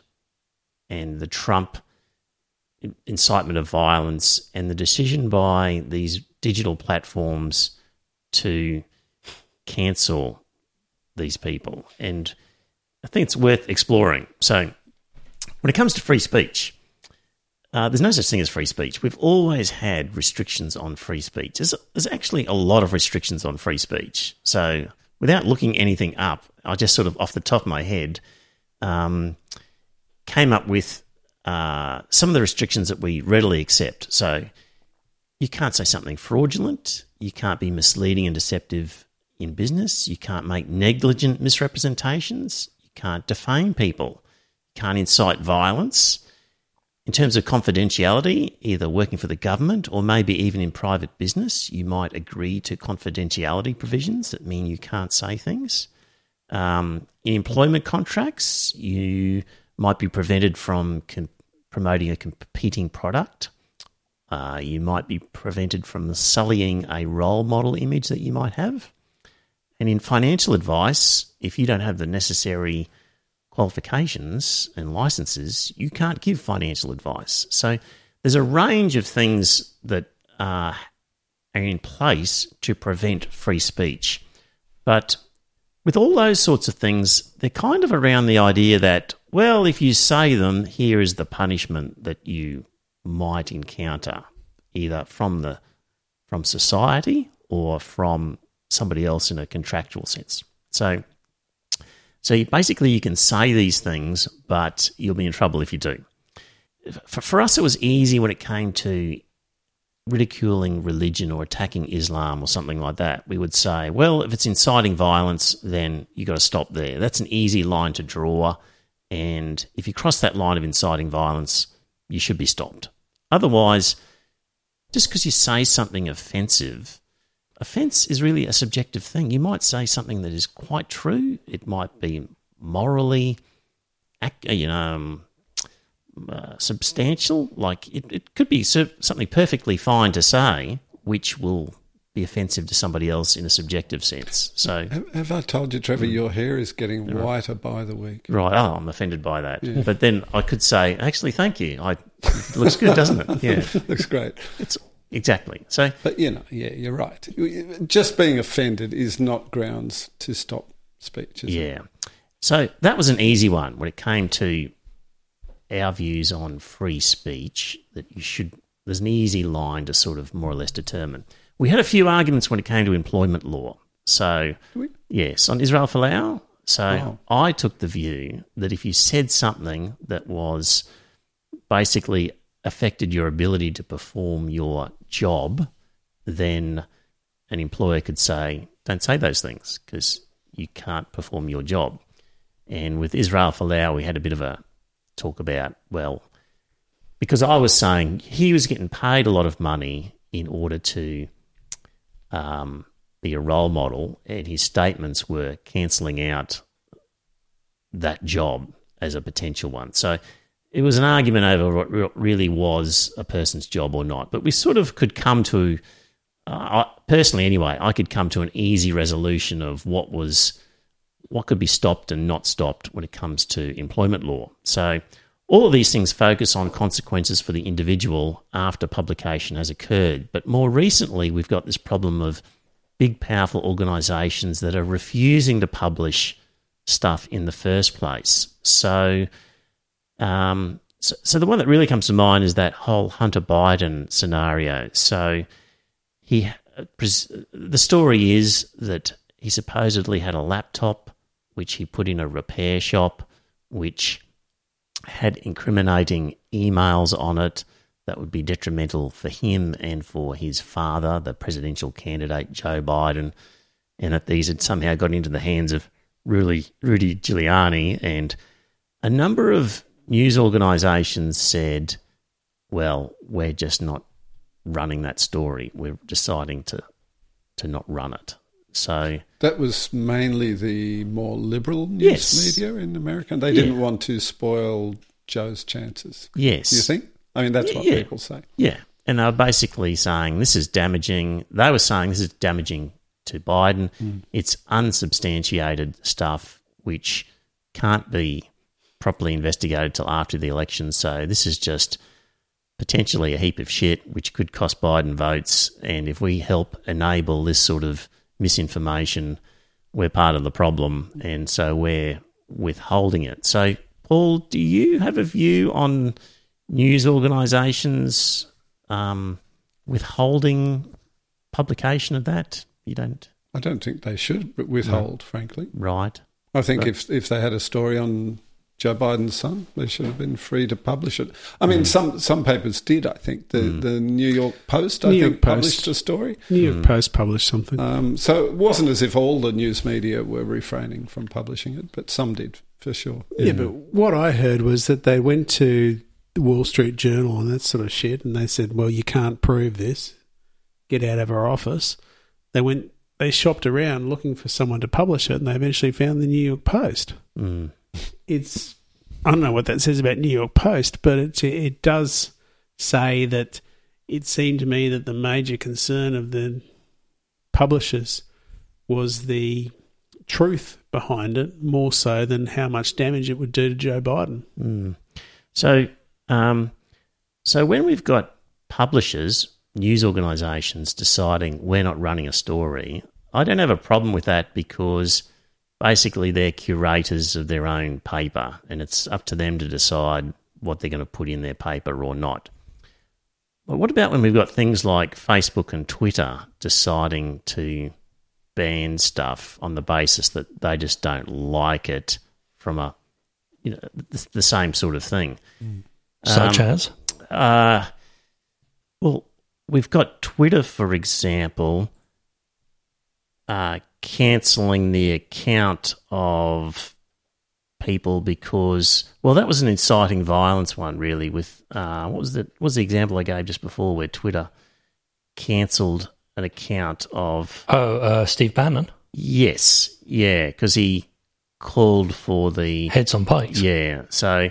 and the Trump incitement of violence and the decision by these digital platforms to cancel these people. And I think it's worth exploring. So, when it comes to free speech, uh, there's no such thing as free speech. We've always had restrictions on free speech. There's, there's actually a lot of restrictions on free speech. So, without looking anything up, I just sort of off the top of my head um, came up with uh, some of the restrictions that we readily accept. So, you can't say something fraudulent. You can't be misleading and deceptive in business. You can't make negligent misrepresentations. You can't defame people. You can't incite violence. In terms of confidentiality, either working for the government or maybe even in private business, you might agree to confidentiality provisions that mean you can't say things. Um, in employment contracts, you might be prevented from com- promoting a competing product. Uh, you might be prevented from sullying a role model image that you might have. And in financial advice, if you don't have the necessary qualifications and licenses, you can't give financial advice. So there's a range of things that are in place to prevent free speech. But with all those sorts of things, they're kind of around the idea that, well, if you say them, here is the punishment that you might encounter, either from the from society or from somebody else in a contractual sense. So, so you, basically, you can say these things, but you'll be in trouble if you do. For, for us, it was easy when it came to ridiculing religion or attacking Islam or something like that. We would say, well, if it's inciting violence, then you've got to stop there. That's an easy line to draw, and if you cross that line of inciting violence, you should be stopped. Otherwise, just because you say something offensive offence is really a subjective thing. You might say something that is quite true. It might be morally, you know, um, uh, substantial. Like it, it could be something perfectly fine to say, which will be offensive to somebody else in a subjective sense. So, have, have I told you, Trevor, mm. your hair is getting right. whiter by the week? Right. Oh, I'm offended by that. Yeah. But then I could say, actually, thank you. I, it looks good, doesn't it? Yeah, looks great. It's Exactly. So, but you know, yeah, you're right. Just being offended is not grounds to stop speech. yeah. It? So that was an easy one when it came to our views on free speech. That you should. There's an easy line to sort of more or less determine. We had a few arguments when it came to employment law. So, yes, on Israel Folau. So oh. I took the view that if you said something that was basically affected your ability to perform your job, then an employer could say, don't say those things because you can't perform your job. And with Israel Folau, we had a bit of a talk about, well, because I was saying he was getting paid a lot of money in order to um, be a role model, and his statements were cancelling out that job as a potential one. So it was an argument over what really was a person's job or not. But we sort of could come to, uh, personally anyway, I could come to an easy resolution of what was what could be stopped and not stopped when it comes to employment law. So all of these things focus on consequences for the individual after publication has occurred. But more recently, we've got this problem of big, powerful organisations that are refusing to publish stuff in the first place. So um, so, so, the one that really comes to mind is that whole Hunter Biden scenario. So he, uh, the story is that he supposedly had a laptop which he put in a repair shop, which had incriminating emails on it that would be detrimental for him and for his father, the presidential candidate Joe Biden, and that these had somehow got into the hands of Rudy, Rudy Giuliani and a number of news organisations said, well, we're just not running that story. We're deciding to to not run it. So that was mainly the more liberal news yes. media in America. They yeah. didn't want to spoil Joe's chances. Yes. You think? I mean, that's what yeah. people say. Yeah. And they were basically saying this is damaging. They were saying this is damaging to Biden. Mm. It's unsubstantiated stuff which can't be properly investigated till after the election. So this is just potentially a heap of shit, which could cost Biden votes. And if we help enable this sort of misinformation, we're part of the problem. And so we're withholding it. So, Paul, do you have a view on news organisations um, withholding publication of that? You don't? I don't think they should withhold, no. frankly. Right. I think but, if if they had a story on Joe Biden's son. They should have been free to publish it. I mean, mm. some some papers did. I think the mm. the New York Post. I New think York published Post. a story. New York mm. Post published something. Um, so it wasn't as if all the news media were refraining from publishing it, but some did for sure. Yeah, yeah but what I heard was that they went to the Wall Street Journal and that sort of shit, and they said, "Well, you can't prove this. Get out of our office." They went they shopped around looking for someone to publish it, and they eventually found the New York Post. It's I don't know what that says about New York Post, but it it does say that it seemed to me that the major concern of the publishers was the truth behind it more so than how much damage it would do to Joe Biden. Mm. So, um, so when we've got publishers, news organisations deciding we're not running a story, I don't have a problem with that because basically they're curators of their own paper, and it's up to them to decide what they're going to put in their paper or not. But what about when we've got things like Facebook and Twitter deciding to ban stuff on the basis that they just don't like it from a you know the, the same sort of thing. Such Um, as? Uh, well, we've got Twitter, for example, uh, cancelling the account of people because, well, that was an inciting violence one, really. With uh, what was the what was the example I gave just before, where Twitter cancelled an account of Oh, uh, Steve Bannon, yes, yeah, because he called for the Heads on Pikes. yeah, so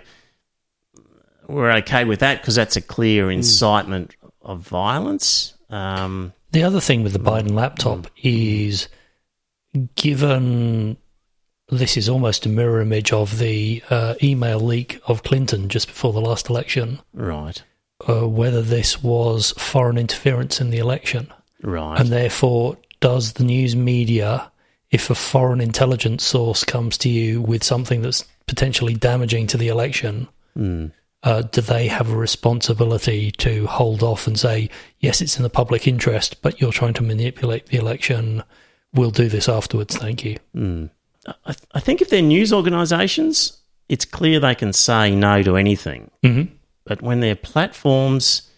we're okay with that because that's a clear incitement of violence. Um, The other thing with the Biden laptop is given this is almost a mirror image of the uh, email leak of Clinton just before the last election, right, uh, whether this was foreign interference in the election. right, And therefore, does the news media, if a foreign intelligence source comes to you with something that's potentially damaging to the election, Mm. uh, do they have a responsibility to hold off and say, yes, it's in the public interest, but you're trying to manipulate the election? We'll do this afterwards. Thank you. Mm. I, th- I think if they're news organisations, it's clear they can say no to anything. Mm-hmm. But when they're platforms,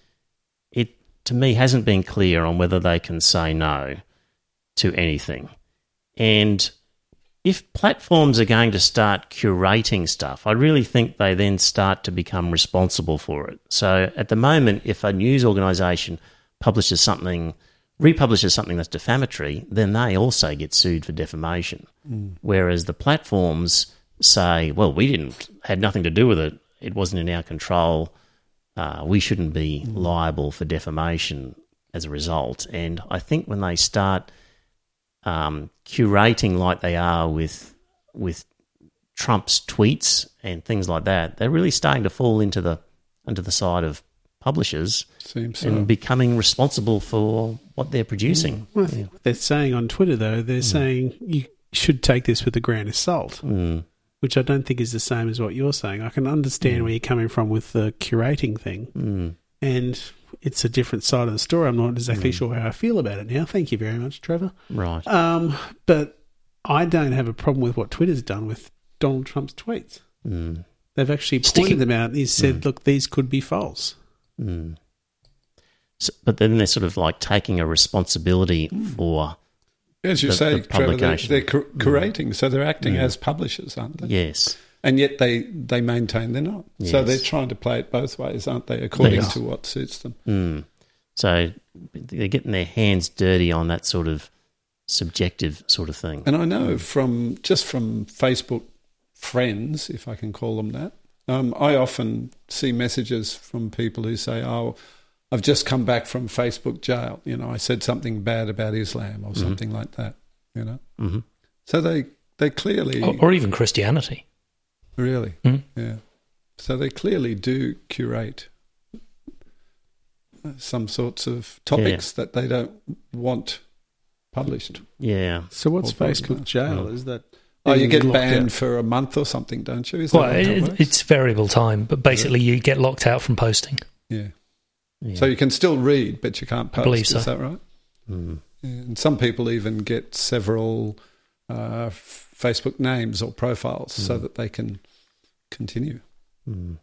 it to me hasn't been clear on whether they can say no to anything. And if platforms are going to start curating stuff, I really think they then start to become responsible for it. So at the moment, if a news organisation publishes something, republishes something that's defamatory, then they also get sued for defamation. Whereas the platforms say, well, we didn't, had nothing to do with it, it wasn't in our control, uh, we shouldn't be liable for defamation as a result. And I think when they start um, curating like they are with with Trump's tweets and things like that, they're really starting to fall into the into the side of publishers Seems so. and becoming responsible for what they're producing. Well, I think what they're saying on Twitter, though, they're saying you should take this with a grain of salt, Mm. which I don't think is the same as what you're saying. I can understand where you're coming from with the curating thing, Mm. and it's a different side of the story. I'm not exactly sure how I feel about it now. Thank you very much, Trevor. Right. Um, but I don't have a problem with what Twitter's done with Donald Trump's tweets. Mm. They've actually pointed Sticking- them out and he's said, look, these could be false. Mm. So, but then they're sort of like taking a responsibility for As you the- say, the Trevor, they're, publication. they're curating, so they're acting as publishers, aren't they? yes. And yet they, they maintain they're not. So they're trying to play it both ways, aren't they, according are. to what suits them. Mm. So they're getting their hands dirty on that sort of subjective sort of thing. And I know from just from Facebook friends, if I can call them that, um, I often see messages from people who say, "Oh, I've just come back from Facebook jail. You know, I said something bad about Islam or something like that. You know, hmm so they they clearly Or, or even Christianity. really, Hmm. yeah. So they clearly do curate uh, some sorts of topics that they don't want published. Yeah. So what's Facebook no. jail? Is that Oh, you get banned out? for a month or something, don't you? Is Well, how it it, it's variable time, but basically you get locked out from posting. yeah. yeah. So you can still read, but you can't post. believe Is so. that right? Mm. Yeah. And some people even get several uh, f- Facebook names or profiles Hmm. so that they can continue. Mm.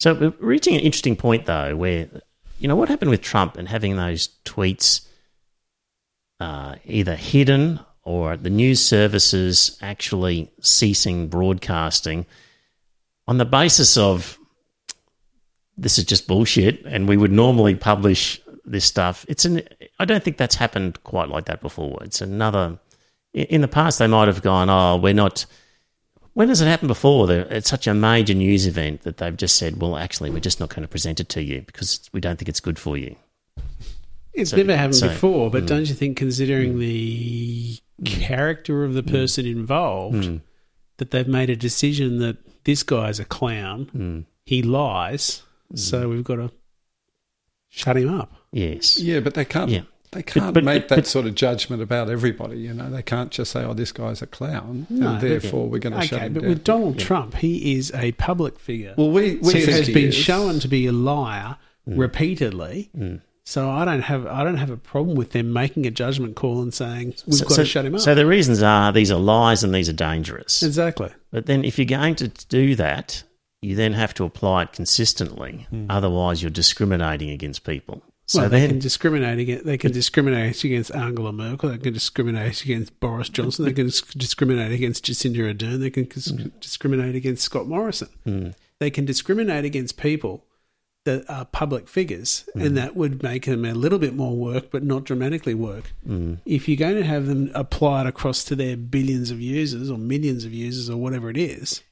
So we're reaching an interesting point, though, where you know what happened with Trump and having those tweets uh, either hidden or the news services actually ceasing broadcasting on the basis of this is just bullshit, and we would normally publish this stuff. It's an. I don't think that's happened quite like that before. It's another. In the past, they might have gone, "Oh, we're not." When has it happened before? It's such a major news event that they've just said, "Well, actually, we're just not going to present it to you because we don't think it's good for you." It's So- never happened so- before, mm. but don't you think, considering the character of the person involved, Mm. that they've made a decision that this guy's a clown, Mm. he lies, so we've got to shut him up. Yes. Yeah, but they can't. Yeah. They can't but- make but- that but- sort of judgment about everybody. You know, they can't just say, "Oh, this guy's a clown," No, and but- therefore we're going to shut Okay, him but with Donald Trump, he is a public figure. well, we, we who think has he been is. shown to be a liar Mm. repeatedly. So I don't have I don't have a problem with them making a judgment call and saying we've So- got so- to shut him up. So the reasons are these are lies and these are dangerous. exactly. But then if you're going to do that, you then have to apply it consistently. Hmm. Otherwise, you're discriminating against people. So well, they then, can discriminate against they can discriminate against Angela Merkel. They can discriminate against Boris Johnson. They can dis- discriminate against Jacinda Ardern. They can dis- hmm. discriminate against Scott Morrison. Hmm. They can discriminate against people that are uh, public figures, and mm-hmm. that would make them a little bit more work, but not dramatically work. Mm. If you're going to have them apply it across to their billions of users or millions of users or whatever it is,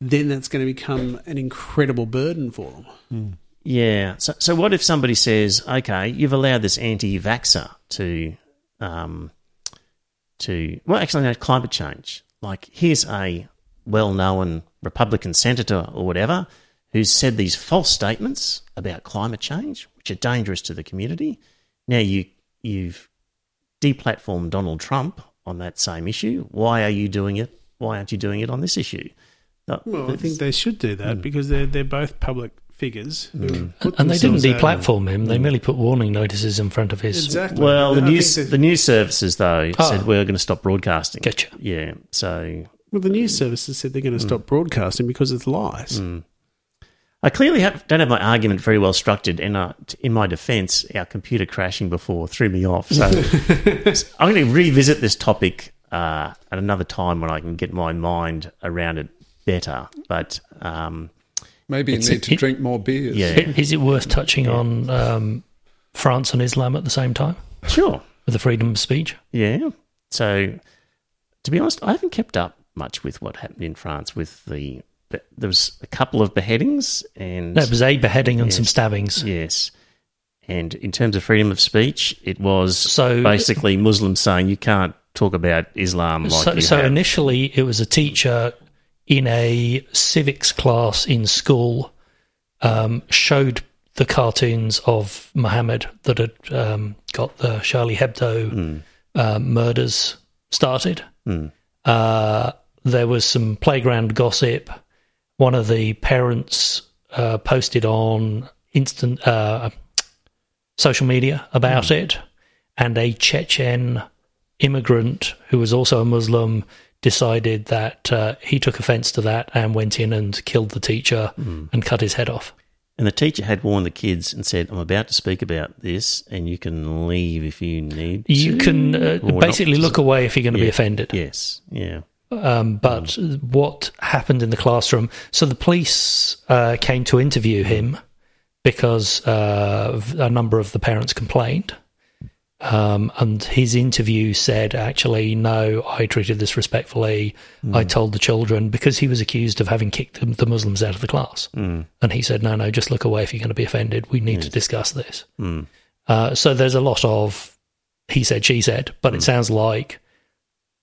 then that's going to become an incredible burden for them. Mm. yeah. So, so what if somebody says, okay, you've allowed this anti-vaxxer to, um, to well, actually, no, climate change. Like, here's a well-known Republican senator or whatever who's said these false statements about climate change, which are dangerous to the community. Now you you've deplatformed Donald Trump on that same issue. Why are you doing it? Why aren't you doing it on this issue? No, Well, I think they should do that hmm. because they're they're both public figures. who hmm. put And they didn't themselves out- deplatform him. They hmm. merely put warning notices in front of his. Exactly. Well, the I news that- the news services though Ah. said we're going to stop broadcasting. Getcha. Yeah. So well, the news services said they're going to stop broadcasting because it's lies. I clearly have, don't have my argument very well structured, and uh, in my defence, our computer crashing before threw me off. So I'm going to revisit this topic uh, at another time when I can get my mind around it better. But um, Maybe you It's- need to it- drink more beers. yeah, Is it worth touching on um, France and Islam at the same time sure, with the freedom of speech? yeah. So to be honest, I haven't kept up much with what happened in France with the. There was a couple of beheadings, and No, it was a beheading and Yes. some stabbings. Yes. And in terms of freedom of speech, it was So- basically Muslims saying you can't talk about Islam like so so initially, it was a teacher in a civics class in school um, showed the cartoons of Muhammad that had um, got the Charlie Hebdo uh, murders started. Uh, there was some playground gossip. One of the parents uh, posted on instant uh, social media about it, and a Chechen immigrant who was also a Muslim decided that uh, he took offense to that and went in and killed the teacher and cut his head off. and the teacher had warned the kids and said, I'm about to speak about this, and you can leave if you need You to, can uh, or not." basically look away if you're going to be offended. Yes. Yeah. Um, but what happened in the classroom? So the police uh, came to interview him because uh, a number of the parents complained. Um, and his interview said, actually, no, I treated this respectfully. I told the children because he was accused of having kicked the, the Muslims out of the class. And he said, no, no, just look away if you're going to be offended. We need to discuss this. Uh, so there's a lot of he said, she said, but it sounds like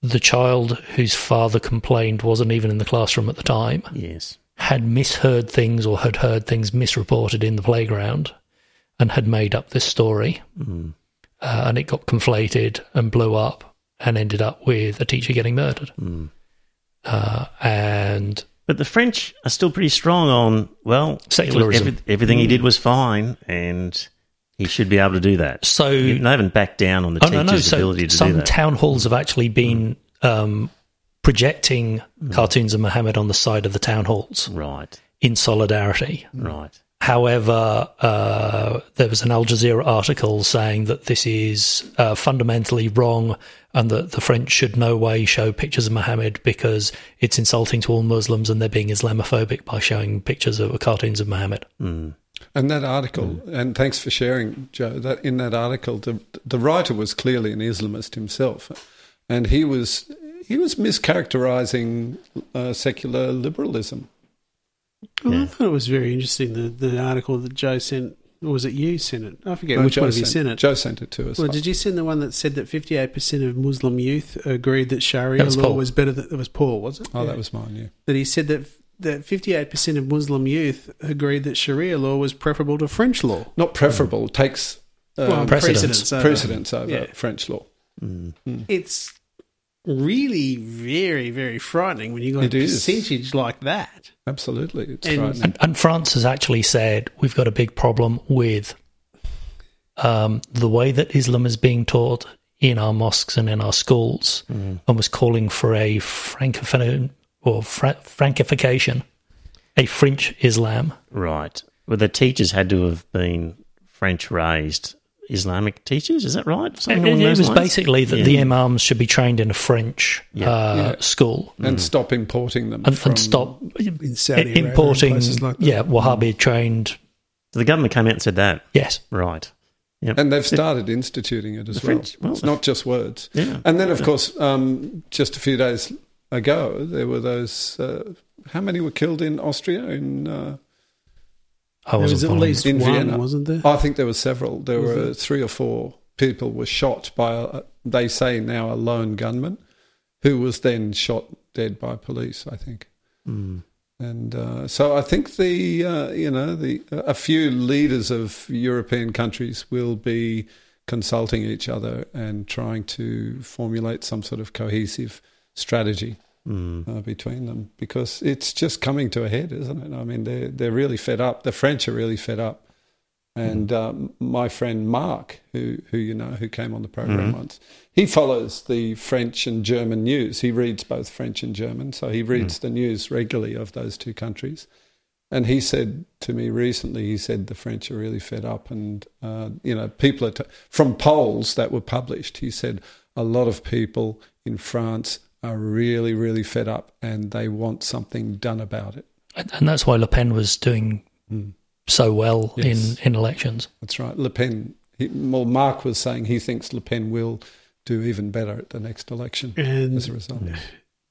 the child whose father complained wasn't even in the classroom at the time Yes. had misheard things or had heard things misreported in the playground and had made up this story. Uh, and it got conflated and blew up and ended up with a teacher getting murdered. Uh, and But the French are still pretty strong on, well, Secularism. every- everything he did was fine, and he should be able to do that. so they haven't backed down on the Oh teacher's no, no. So ability to some do that. Some town halls have actually been um, projecting cartoons of Muhammad on the side of the town halls right. in solidarity. Right. However, uh, there was an Al Jazeera article saying that this is uh, fundamentally wrong and that the French should no way show pictures of Muhammad because it's insulting to all Muslims and they're being Islamophobic by showing pictures of cartoons of Muhammad. And that article, and thanks for sharing, Joe. That in that article, the the writer was clearly an Islamist himself, and he was he was mischaracterizing uh, secular liberalism. Well, I thought it was very interesting the the article that Joe sent. Or was it you sent it? I forget No, which Joe one of you sent- sent it. Joe sent it to us. well, did you send the one that said that fifty eight percent of Muslim youth agreed that Sharia That was law Paul. was better than it was Paul, was it? oh, Yeah. that was mine. Yeah. that he said that that fifty eight percent of Muslim youth agreed that Sharia law was preferable to French law. Not preferable. Takes uh, Well, precedence. over- precedence over Yeah. French law. It's really very very frightening when you got It a is. percentage like that. Absolutely, it's And- frightening. And, and France has actually said we've got a big problem with um, the way that Islam is being taught in our mosques and in our schools, and was calling for a francophone or fra- frankification, a French Islam. Right. Well, the teachers had to have been French raised Islamic teachers. Is that right? It, Something along it those was lines? basically that Yeah. the imams should be trained in a French Yeah. uh, Yeah. school and stop importing them and, from, and stop In Saudi importing, places like yeah, Wahhabi trained. So the government came out and said that. Yes, Right. Yep. And they've started instituting it as well. French- well, It's not just words. Yeah. And then, of course, um, just a few days ago, there were those. Uh, how many were killed in Austria? In uh, I wasn't was at least In one, Vienna. wasn't there? I think there were several. There Was were there? three or four people were shot by. A, they say now a lone gunman, who was then shot dead by police. I think. Mm. And uh, so I think the uh, you know the a few leaders of European countries will be consulting each other and trying to formulate some sort of cohesive strategy Mm. uh, between them because it's just coming to a head, isn't it? I mean, they're they're really fed up. The French are really fed up. And um, my friend Mark, who who you know, who came on the program Mhm. once, he follows the French and German news. He reads both French and German, so he reads the news regularly of those two countries. And he said to me recently, he said the French are really fed up, and uh, you know, people are t- from polls that were published. He said a lot of people in France are really, really fed up, and they want something done about it. And and that's why Le Pen was doing Mm. so well Yes. in, in elections. That's right. Le Pen. He, well, Mark was saying he thinks Le Pen will do even better at the next election And as a result.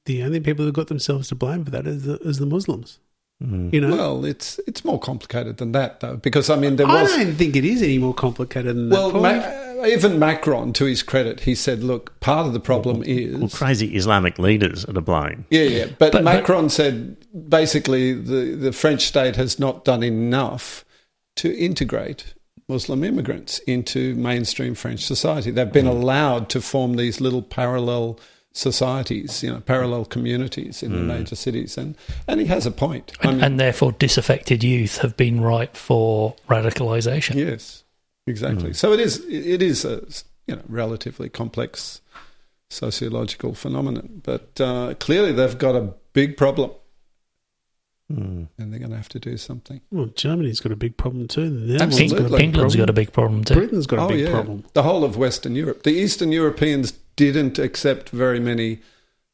the only people who got themselves to blame for that is the, is the Muslims. Mm. You know, Well, it's it's more complicated than that, though, because I mean there I was don't think it is any more complicated than that. well, Paul. Ma- even Macron, to his credit, he said, "Look, part of the problem is Well, crazy Islamic leaders are to blame. Yeah, yeah. But, But- but- Macron said basically the, the French state has not done enough to integrate Muslim immigrants into mainstream French society. They've been mm. allowed to form these little parallel societies, you know, parallel communities in the mm. major cities. And, and he has a point. I And, mean, and therefore, disaffected youth have been ripe for radicalisation. yes, exactly. So it is, it is a you know, relatively complex sociological phenomenon. But uh, clearly they've got a big problem. Mm. and they're going to have to do something. well, Germany's got a big problem too. The Netherlands Absolutely. got a big England's problem. got a big problem too. Britain's got a oh big yeah, problem. the whole of Western Europe. The Eastern Europeans didn't accept very many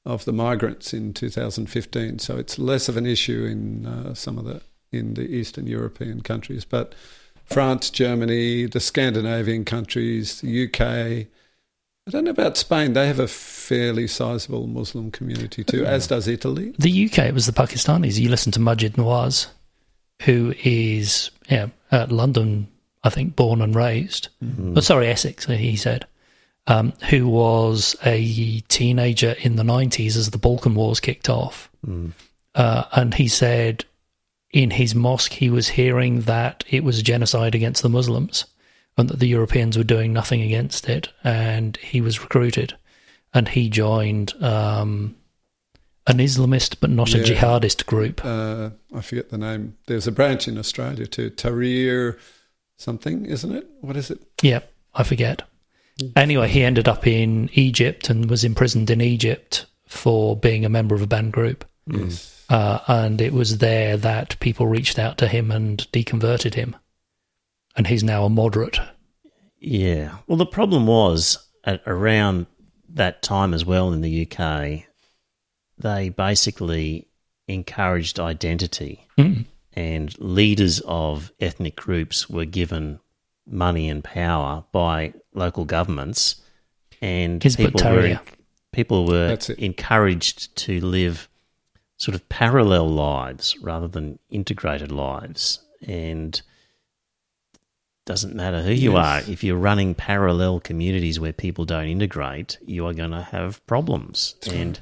of the migrants in 2015, so it's less of an issue in uh, some of the in the Eastern European countries. But France, Germany, the Scandinavian countries, the UK. I don't know about Spain. They have a fairly sizable Muslim community too, as does Italy. The UK, it was the Pakistanis. You listen to Maajid Nawaz, who is yeah, uh, London, I think, born and raised. Oh, sorry, Essex, he said, um, who was a teenager in the 90s as the Balkan Wars kicked off. Uh, and he said in his mosque he was hearing that it was genocide against the Muslims and that the Europeans were doing nothing against it. And he was recruited and he joined um, an Islamist but not a jihadist group. Uh, I forget the name. There's a branch in Australia too, Tahrir something, isn't it? What is it? Yeah, I forget. Anyway, he ended up in Egypt and was imprisoned in Egypt for being a member of a banned group. Yes. Uh, and it was there that people reached out to him and deconverted him. And he's now a moderate. Yeah. Well, the problem was at around that time as well in the UK, they basically encouraged identity. Mm. and leaders of ethnic groups were given money and power by local governments, and Hizb people were people were encouraged to live sort of parallel lives rather than integrated lives, and doesn't matter who you are. If you're running parallel communities where people don't integrate, you are going to have problems. and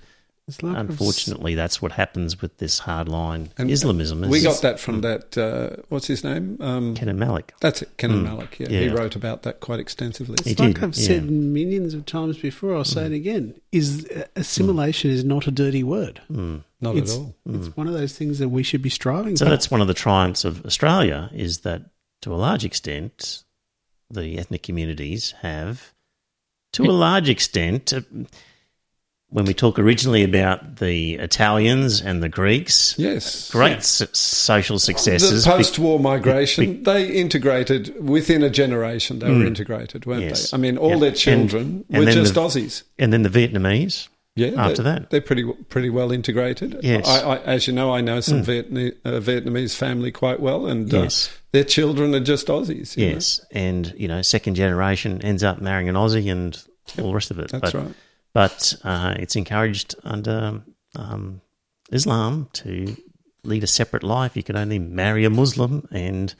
It's s- unfortunately, that's what happens with this hardline And Islamism. We got that from that. Uh, what's his name? Um, Kenan Malik. that's it, Kenan Mm. Malik. Yeah, he wrote about that quite extensively. He It's like did, I've yeah. said millions of times before. I'll say it again: is uh, assimilation is not a dirty word. Mm. Not it's, at all. It's one of those things that we should be striving So for. So that's one of the triumphs of Australia is that to a large extent, the ethnic communities have, to a large extent, uh, when we talk originally about the Italians and the Greeks, Yes. great s- social The successes. post-war migration, they integrated within a generation. They were integrated, weren't Mm. Yes. they? I mean, all Yeah. their children and were then just the- Aussies. and then the Vietnamese. Yeah, after they're, that. they're pretty pretty well integrated. Yes. I, I, as you know, I know some Vietnam, uh, Vietnamese family quite well, and Yes. uh, their children are just Aussies. you know. Yes, and you know, second generation ends up marrying an Aussie and all the rest of it. that's but, right. But uh, it's encouraged under um, Islam to lead a separate life. You can only marry a Muslim, and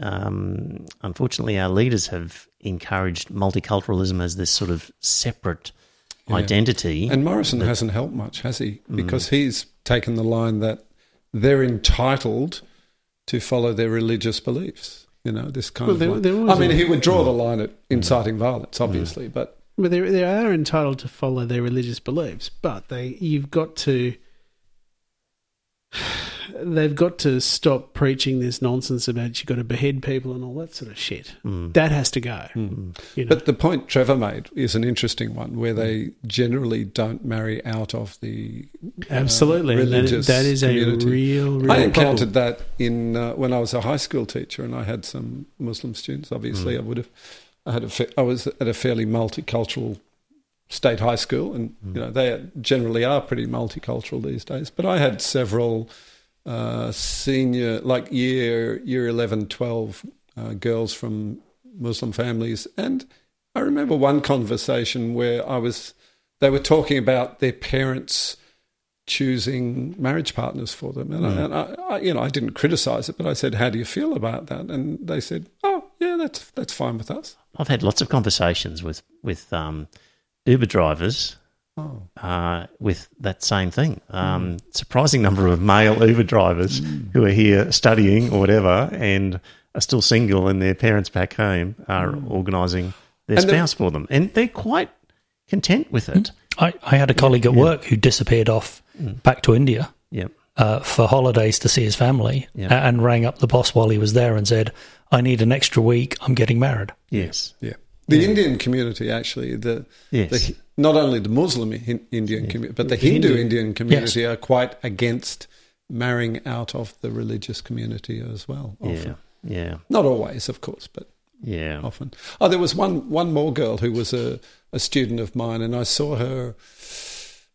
um, unfortunately, our leaders have encouraged multiculturalism as this sort of separate identity. And Morrison hasn't helped much, has he? Mm. Because he's taken the line that they're entitled to follow their religious beliefs. You know, this kind Well, of. there- line. there was I mean, a- he would draw mm. the line at mm. inciting violence, obviously, but But they they are entitled to follow their religious beliefs, but they you've got to they've got to stop preaching this nonsense about you've got to behead people and all that sort of shit. Mm. That has to go. Mm. You know? But the point Trevor made is an interesting one, where they generally don't marry out of the uh, Absolutely, and that, religious that is community. a real, real I encountered problem. that in uh, when I was a high school teacher, and I had some Muslim students. Obviously, mm. I would have. I had a. Fa- I was at a fairly multicultural state high school, and you know they generally are pretty multicultural these days. But I had several uh, senior, like year year 11, 12 uh, girls from Muslim families, and I remember one conversation where I was. They were talking about their parents choosing marriage partners for them. And, I, and I, I, you know, I didn't criticize it, but I said, "How do you feel about that?" And they said, "Oh, yeah, that's that's fine with us." I've had lots of conversations with with um, Uber drivers Oh, uh, with that same thing. Um, Surprising number of male Uber drivers who are here studying or whatever and are still single, and their parents back home are organising their And the- spouse for them, and they're quite content with it. I, I had a colleague at work who disappeared off back to India Yep. uh, for holidays to see his family Yeah. and rang up the boss while he was there and said, I need an extra week. I'm getting married. Yes. yeah. The Indian community, actually, the, Yes. the not only the Muslim hin- Indian community, but the Hindu Indian community are quite against marrying out of the religious community as well. Yeah. Often. Yeah. Not always, of course, but Yeah. often. Oh, there was one one more girl who was a, a student of mine, and I saw her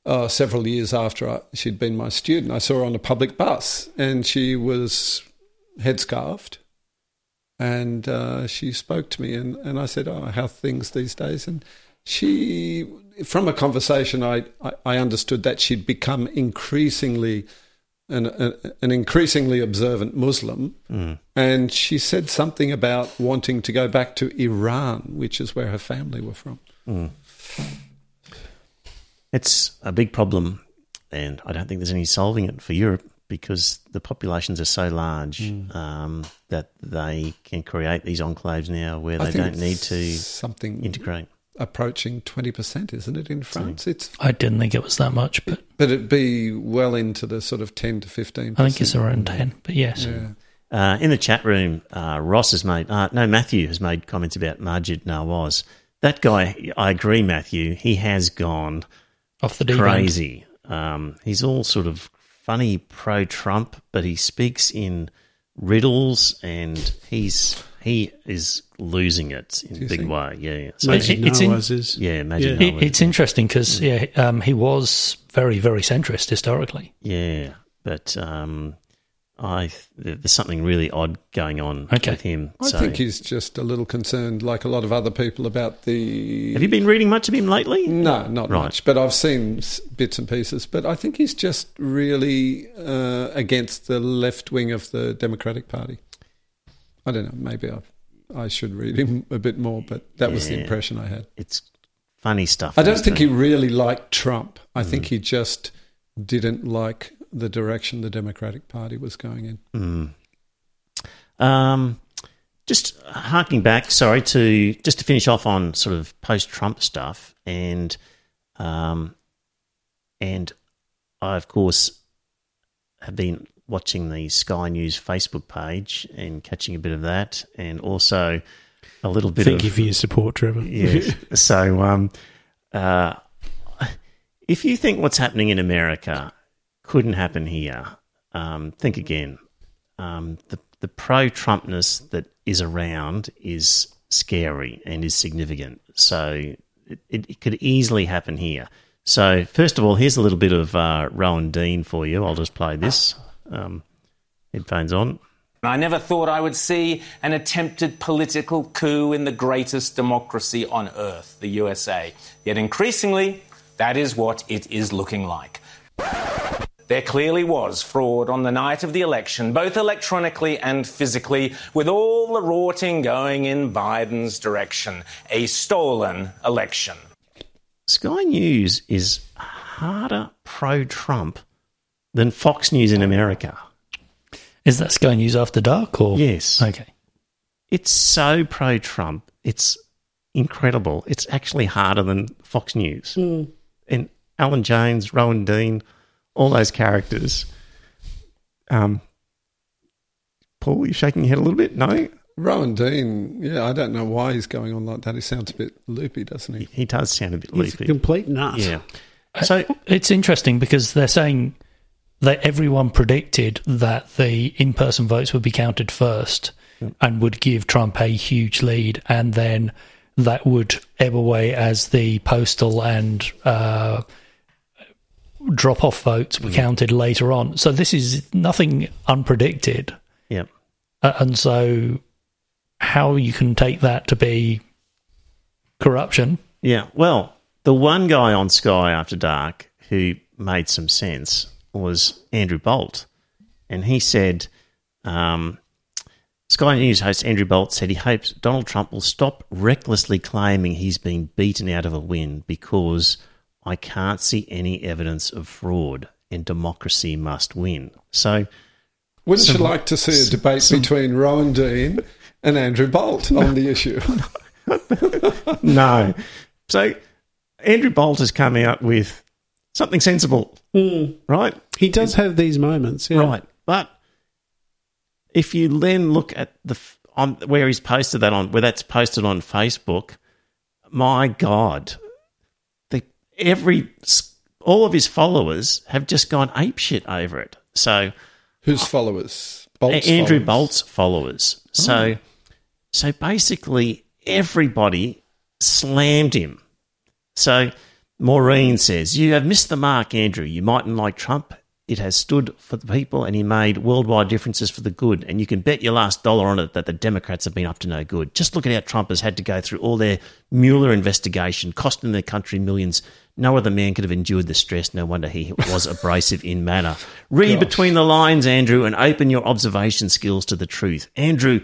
uh, several years after I, she'd been my student. I saw her on a public bus, and she was headscarved, and uh, she spoke to me, and, and I said, "Oh, how things these days?" And she, from a conversation, I, I, I understood that she'd become increasingly an, an increasingly observant Muslim, and she said something about wanting to go back to Iran, which is where her family were from. It's a big problem, and I don't think there's any solving it for Europe because the populations are so large um, that they can create these enclaves now where I they don't need to something integrate. approaching twenty percent, isn't it? In France, it's I didn't think it was that much, but but it'd be well into the sort of ten to fifteen. I think it's around 10. But yes. Yeah. Uh, in the chat room, uh, Ross has made, uh, no, Matthew has made comments about Maajid Nawaz. That guy, I agree, Matthew, he has gone Off the deep end. crazy. Um, he's all sort of funny pro Trump, but he speaks in riddles and he's he is losing it in a big think? way. Yeah. So Maajid it- it's in- is yeah, Maajid Yeah. It, it's interesting because yeah, um, he was very, very centrist historically. Yeah, but um, I there's something really odd going on Okay. with him. I so. think he's just a little concerned, like a lot of other people, about the. Have you been reading much of him lately? No, not Right. much. But I've seen bits and pieces. But I think he's just really uh, against the left wing of the Democratic Party. I don't know. Maybe I, I should read him a bit more. But that was the impression I had. It's funny stuff. I don't think it? he really liked Trump. I think Mm. he just didn't like the direction the Democratic Party was going in. Um, just harking back, sorry to just to finish off on sort of post-Trump stuff, and um, and I of course have been watching the Sky News Facebook page and catching a bit of that, and also a little bit Thank of you for your support, Trevor. Yes. so, um, uh, if you think what's happening in America couldn't happen here, um, think again. Um, the the pro Trumpness that is around is scary and is significant. So it, it, could easily happen here. So first of all, here's a little bit of uh, Rowan Dean for you. I'll just play this. Um, headphones on. I never thought I would see an attempted political coup in the greatest democracy on earth, the USA. Yet increasingly, that is what it is looking like. There clearly was fraud on the night of the election, both electronically and physically, with all the rorting going in Biden's direction. A stolen election. Sky News is harder pro Trump than Fox News in America. Is that Sky News After Dark or? Yes. Okay. It's so pro Trump. It's incredible. It's actually harder than Fox News. Hmm. And Alan Jones, Rowan Dean, all those characters. Um, Paul, you're shaking your head a little bit? No? Rowan Dean, yeah, I don't know why he's going on like that. He sounds a bit loopy, doesn't he? He does sound a bit loopy. A complete nut. Yeah. So, It's interesting because they're saying that everyone predicted that the in person votes would be counted first and would give Trump a huge lead, and then that would ebb away as the postal and uh, drop off votes were counted later on. So this is nothing unpredicted. yeah. Uh, and so, how you can take that to be corruption? Yeah. Well, the one guy on Sky After Dark who made some sense was Andrew Bolt. And he said, um, Sky News host Andrew Bolt said he hopes Donald Trump will stop recklessly claiming he's been beaten out of a win because I can't see any evidence of fraud and democracy must win. So, Wouldn't you like to see a debate between Rowan Dean and Andrew Bolt on the issue? no. So, Andrew Bolt has come out with something sensible, hmm. right? He does have these moments. Yeah. Right. But if you then look at the on where he's posted that on where that's posted on Facebook, my God, every all of his followers have just gone apeshit over it. So Whose followers? Bolt's Andrew followers. Bolt's followers. So, oh. so basically, everybody slammed him. So, Maureen says, "You have missed the mark, Andrew. You mightn't like Trump. It has stood for the people, and he made worldwide differences for the good. And you can bet your last dollar on it that the Democrats have been up to no good. Just look at how Trump has had to go through all their Mueller investigation, costing their country millions." No other man could have endured the stress. No wonder he was abrasive in manner. Read between the lines, Andrew, and open your observation skills to the truth. Andrew,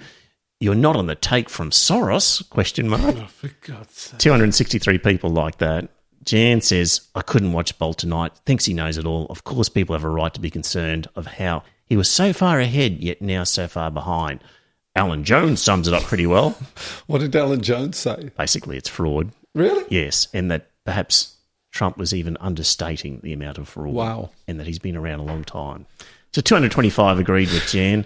you're not on the take from Soros? Question mark. Oh, for God's sake. 263 people like that. Jan says, I couldn't watch Bolt tonight. Thinks he knows it all. Of course, people have a right to be concerned of how he was so far ahead, yet now so far behind. Alan Jones sums it up pretty well. What did Alan Jones say? Basically, it's fraud. Really? Yes, and that perhaps Trump was even understating the amount of fraud. Wow. And that he's been around a long time. So 225 agreed with Jan.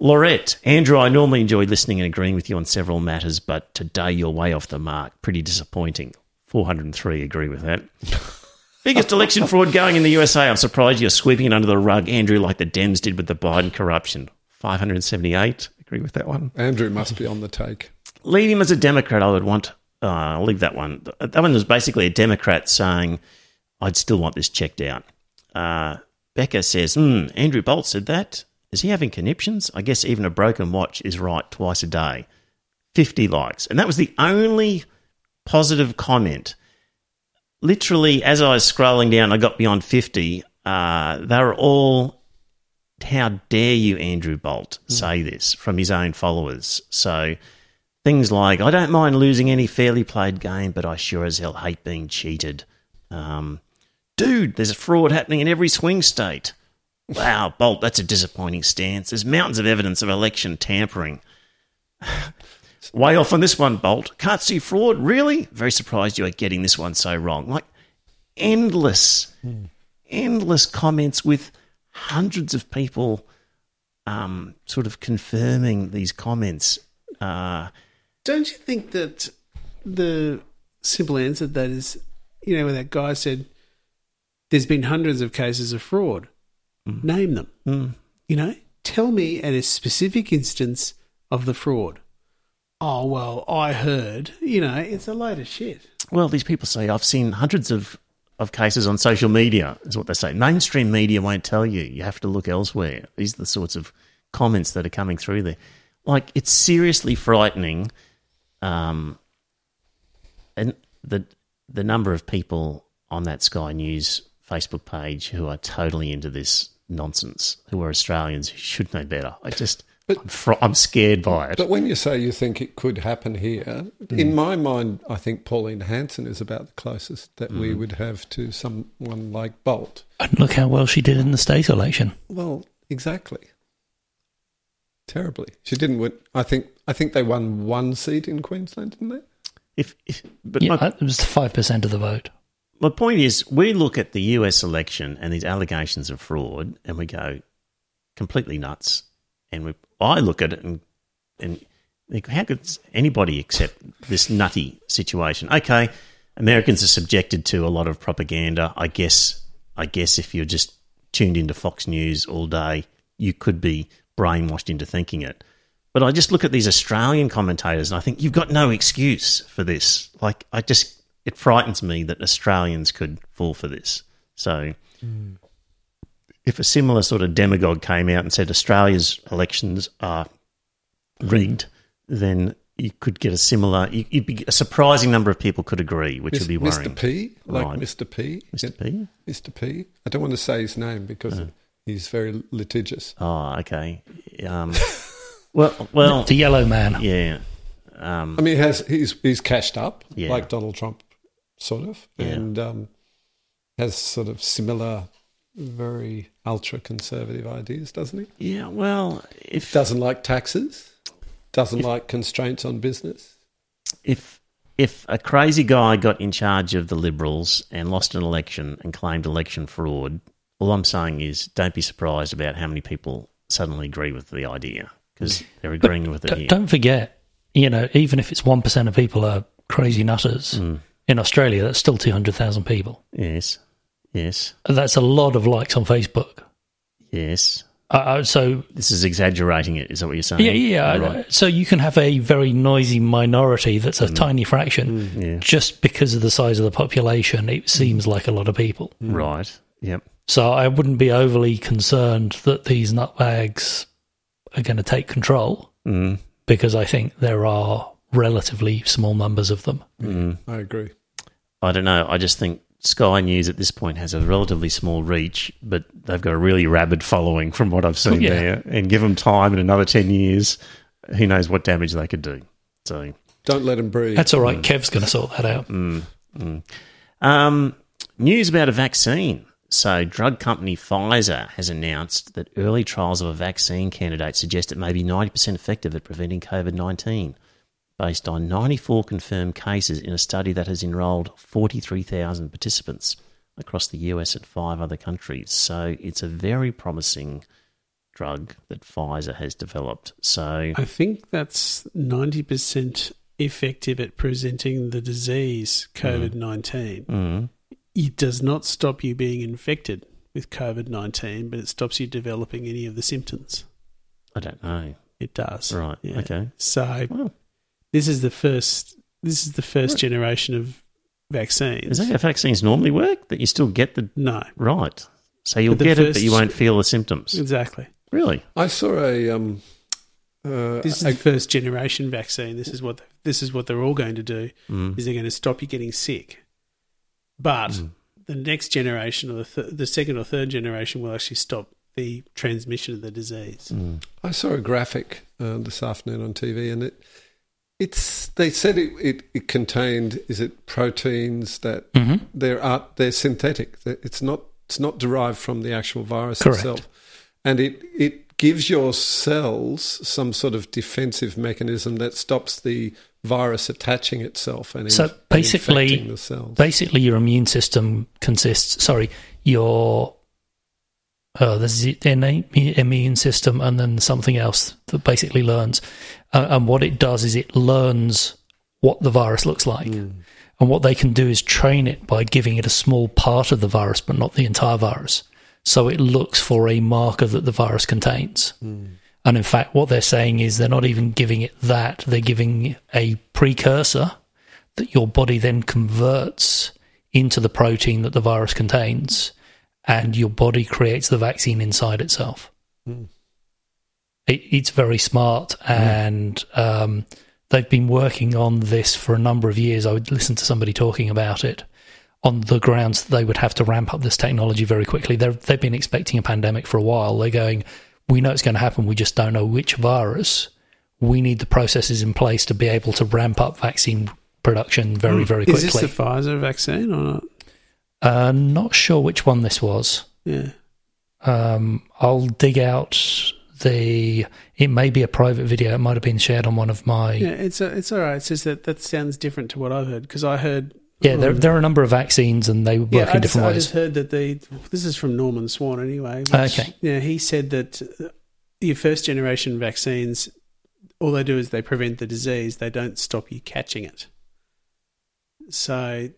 Laurette, Andrew, I normally enjoy listening and agreeing with you on several matters, but today you're way off the mark. Pretty disappointing. 403 agree with that. Biggest election fraud going in the USA. I'm surprised you're sweeping it under the rug, Andrew, like the Dems did with the Biden corruption. 578 agree with that one. Andrew must be on the take. Leave him as a Democrat. I would want. Uh, I'll leave that one. That one was basically a Democrat saying, "I'd still want this checked out." Uh, Becca says, hmm, "Andrew Bolt said that." Is he having conniptions? I guess even a broken watch is right twice a day. 50 likes. And that was the only positive comment. Literally, as I was scrolling down, I got beyond 50. Uh, they were all, how dare you, Andrew Bolt, say this from his own followers. So things like, I don't mind losing any fairly played game, but I sure as hell hate being cheated. Um, dude, there's a fraud happening in every swing state. Wow, Bolt, that's a disappointing stance. There's mountains of evidence of election tampering. Way off on this one, Bolt. Can't see fraud, really? Very surprised you are getting this one so wrong. Like endless, endless comments with hundreds of people um, sort of confirming these comments. Uh, Don't you think that the simple answer to that is, you know, when that guy said, there's been hundreds of cases of fraud, mm. name them. Mm. You know, tell me at a specific instance of the fraud. Oh, well, I heard, you know, it's a load of shit. Well, these people say I've seen hundreds of, of cases on social media, is what they say. Mainstream media won't tell you. You have to look elsewhere. These are the sorts of comments that are coming through there. Like, it's seriously frightening. Um, and the the number of people on that Sky News Facebook page who are totally into this nonsense, who are Australians who should know better. I just, But- I'm, fr- I'm scared by it. But when you say you think it could happen here, in my mind, I think Pauline Hanson is about the closest that we would have to someone like Bolt. And look how well she did in the state election. Well, exactly. Terribly. She didn't win. I think. I think they won one seat in Queensland, didn't they? if, if, but Yeah, my, it was five percent of the vote. my point is, we look at the US election and these allegations of fraud, and we go completely nuts. And we, I look at it and and think, how could anybody accept this nutty situation? Okay, Americans are subjected to a lot of propaganda. I guess. I guess if you're just tuned into Fox News all day, you could be brainwashed into thinking it. But I just look at these Australian commentators and I think you've got no excuse for this. Like I just it frightens me that Australians could fall for this. So if a similar sort of demagogue came out and said Australia's elections are rigged, then you could get a similar. be, a surprising number of people could agree, which Mis- would be worrying. Mr. P, like Right. Mr. P, Mr. P. Mr. P. I don't want to say his name because he's very litigious. Oh, okay. Um, well, well, The yellow man. yeah. Um, I mean, he has he's he's cashed up Yeah. like Donald Trump, sort of, Yeah. and um, has sort of similar, very ultra conservative ideas, doesn't he? yeah. Well, if Doesn't like taxes, doesn't like constraints on business. if if a crazy guy got in charge of the Liberals and lost an election and claimed election fraud, all I'm saying is don't be surprised about how many people suddenly agree with the idea because they're agreeing with it D- here. don't forget, you know, even if it's one percent of people are crazy nutters Hmm. in Australia, that's still two hundred thousand people. Yes, yes, That's a lot of likes on Facebook. yes. Uh, Uh, so This is exaggerating it. Is that what you're saying? yeah, yeah. Right. Hmm. So you can have a very noisy minority that's a tiny fraction, Yeah. just because of the size of the population. It seems like a lot of people. Right. Yep. So I wouldn't be overly concerned that these nutbags are going to take control Mm. because I think there are relatively small numbers of them. I agree. I don't know. I just think Sky News at this point has a relatively small reach, but they've got a really rabid following from what I've seen Yeah. there. And give them time in another 10 years, who knows what damage they could do. So, Don't let them breathe. That's all right. Kev's going to sort that out. um, news about a vaccine. So, drug company Pfizer has announced that early trials of a vaccine candidate suggest it may be 90% effective at preventing COVID 19, based on 94 confirmed cases in a study that has enrolled 43,000 participants across the US and five other countries. So, it's a very promising drug that Pfizer has developed. So, I think that's 90% effective at presenting the disease, COVID 19. mm, It does not stop you being infected with COVID 19, but it stops you developing any of the symptoms. I don't know. It does. Right. Yeah. Okay. So Well, this is the first this is the first generation of vaccines. is that how vaccines normally work? That you still get the no. Right. So you'll But the get it, but you won't feel the symptoms. Exactly. Really? I saw a. Um, uh, This is a- the first generation vaccine. This is what this is what they're all going to do. Is they're going to stop you getting sick, but the next generation or the, th- the second or third generation will actually stop the transmission of the disease. I saw a graphic uh, this afternoon on TV, and it it's they said it, it, it contained is it proteins that Mm-hmm. they're art, they're synthetic. It's not it's not derived from the actual virus Correct. itself, and it it gives your cells some sort of defensive mechanism that stops the virus attaching itself and, So inf- basically- infecting the cells. Basically, your immune system consists. Sorry, your uh, there's the innate immune system, and then something else that basically learns. Uh, and what it does is it learns what the virus looks like. And what they can do is train it by giving it a small part of the virus, but not the entire virus. So it looks for a marker that the virus contains. And in fact, what they're saying is they're not even giving it that, they're giving a precursor that your body then converts into the protein that the virus contains, and your body creates the vaccine inside itself. It, it's very smart, and um, they've been working on this for a number of years. I would listen to somebody talking about it on the grounds that they would have to ramp up this technology very quickly. They're, they've been expecting a pandemic for a while. They're going, we know it's going to happen. We just don't know which virus. We need the processes in place to be able to ramp up vaccine production very, very quickly. Is this the Pfizer vaccine or not? uh, not sure which one this was. Yeah. Um, I'll dig out the. It may be a private video. It might have been shared on one of my. Yeah, Yeah, it's a, it's all right. It's just that that sounds different to what I've heard because I heard. There, hmm. there are a number of vaccines, and they work Yeah, in just, different I just heard that the this is from Norman Swan anyway. which- Okay. Yeah, he said that your first generation vaccines, all they do is they prevent the disease. They don't stop you catching it. So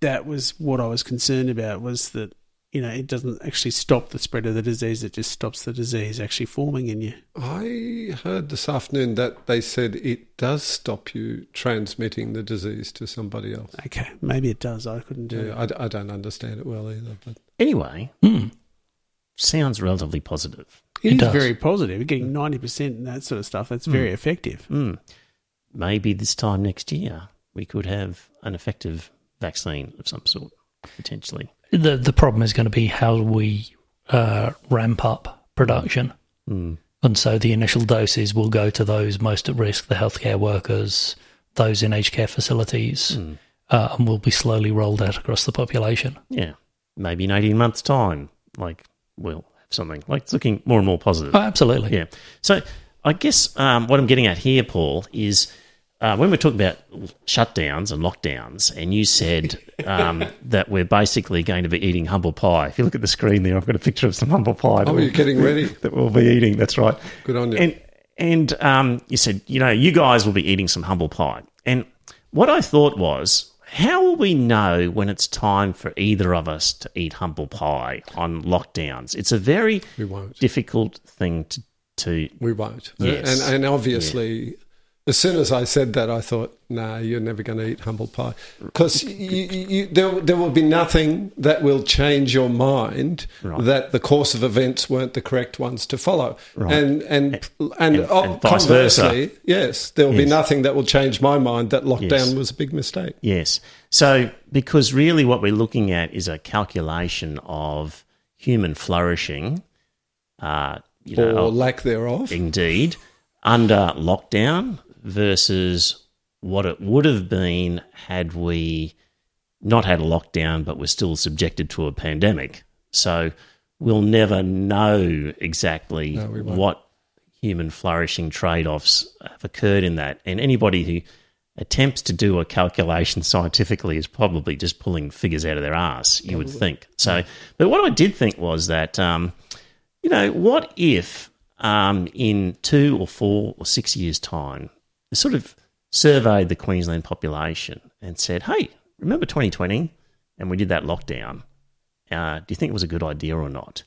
that was what I was concerned about was that you know it doesn't actually stop the spread of the disease. It just stops the disease actually forming in you. I heard this afternoon that they said it does stop you transmitting the disease to somebody else. Okay, maybe it does. I couldn't do Yeah, it. I, I don't understand it well either, but Anyway, Hmm. sounds relatively positive. It It is does. very positive. You're getting ninety percent and that sort of stuff. That's very effective. Hmm. Maybe this time next year we could have an effective vaccine of some sort, potentially. The the problem is going to be how we uh, ramp up production. Hmm. And so the initial doses will go to those most at risk, the healthcare workers, those in aged care facilities, Hmm. uh, and will be slowly rolled out across the population. Yeah, maybe in 18 months' time, like we'll have something. Like it's looking more and more positive. Oh, absolutely. Yeah. So I guess um, what I'm getting at here, Paul, is uh, when we're talking about shutdowns and lockdowns, and you said um, that we're basically going to be eating humble pie. If you look at the screen there, I've got a picture of some humble pie. Oh, you're getting ready. that we'll be eating. That's right. Good on you. And and um, you said, you know, you guys will be eating some humble pie. And what I thought was, how will we know when it's time for either of us to eat humble pie on lockdowns? It's a very difficult thing to to We won't. Yes. And, and obviously, as soon as I said that, I thought, nah, you're never going to eat humble pie. Because you, you, you, there, there will be nothing that will change your mind Right. that the course of events weren't the correct ones to follow. Right. And, and, and, and- oh, and vice versa. conversely, yes, there will be nothing that will change my mind that lockdown Yes. was a big mistake. Yes. So, because really what we're looking at is a calculation of human flourishing, uh, you Or know, lack thereof. indeed, under lockdown versus what it would have been had we not had a lockdown but were still subjected to a pandemic. So, we'll never know exactly No, what human flourishing trade offs have occurred in that. And anybody who attempts to do a calculation scientifically is probably just pulling figures out of their ass, you would think. So, but what I did think was that, um, you know, what if um, in two or four or six years' time, sort of surveyed the Queensland population and said, hey, remember 2020? And we did that lockdown. Uh, do you think it was a good idea or not?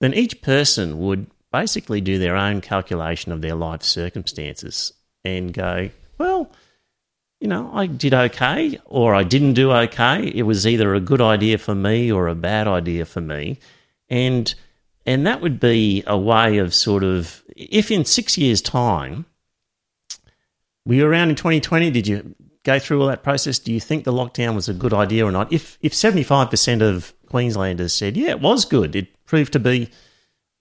Then each person would basically do their own calculation of their life circumstances and go, well, you know, I did okay or I didn't do okay. It was either a good idea for me or a bad idea for me. And And that would be a way of sort of, if in six years' time, were you around in 2020? Did you go through all that process? Do you think the lockdown was a good idea or not? If if 75% of Queenslanders said, yeah, it was good, it proved to be,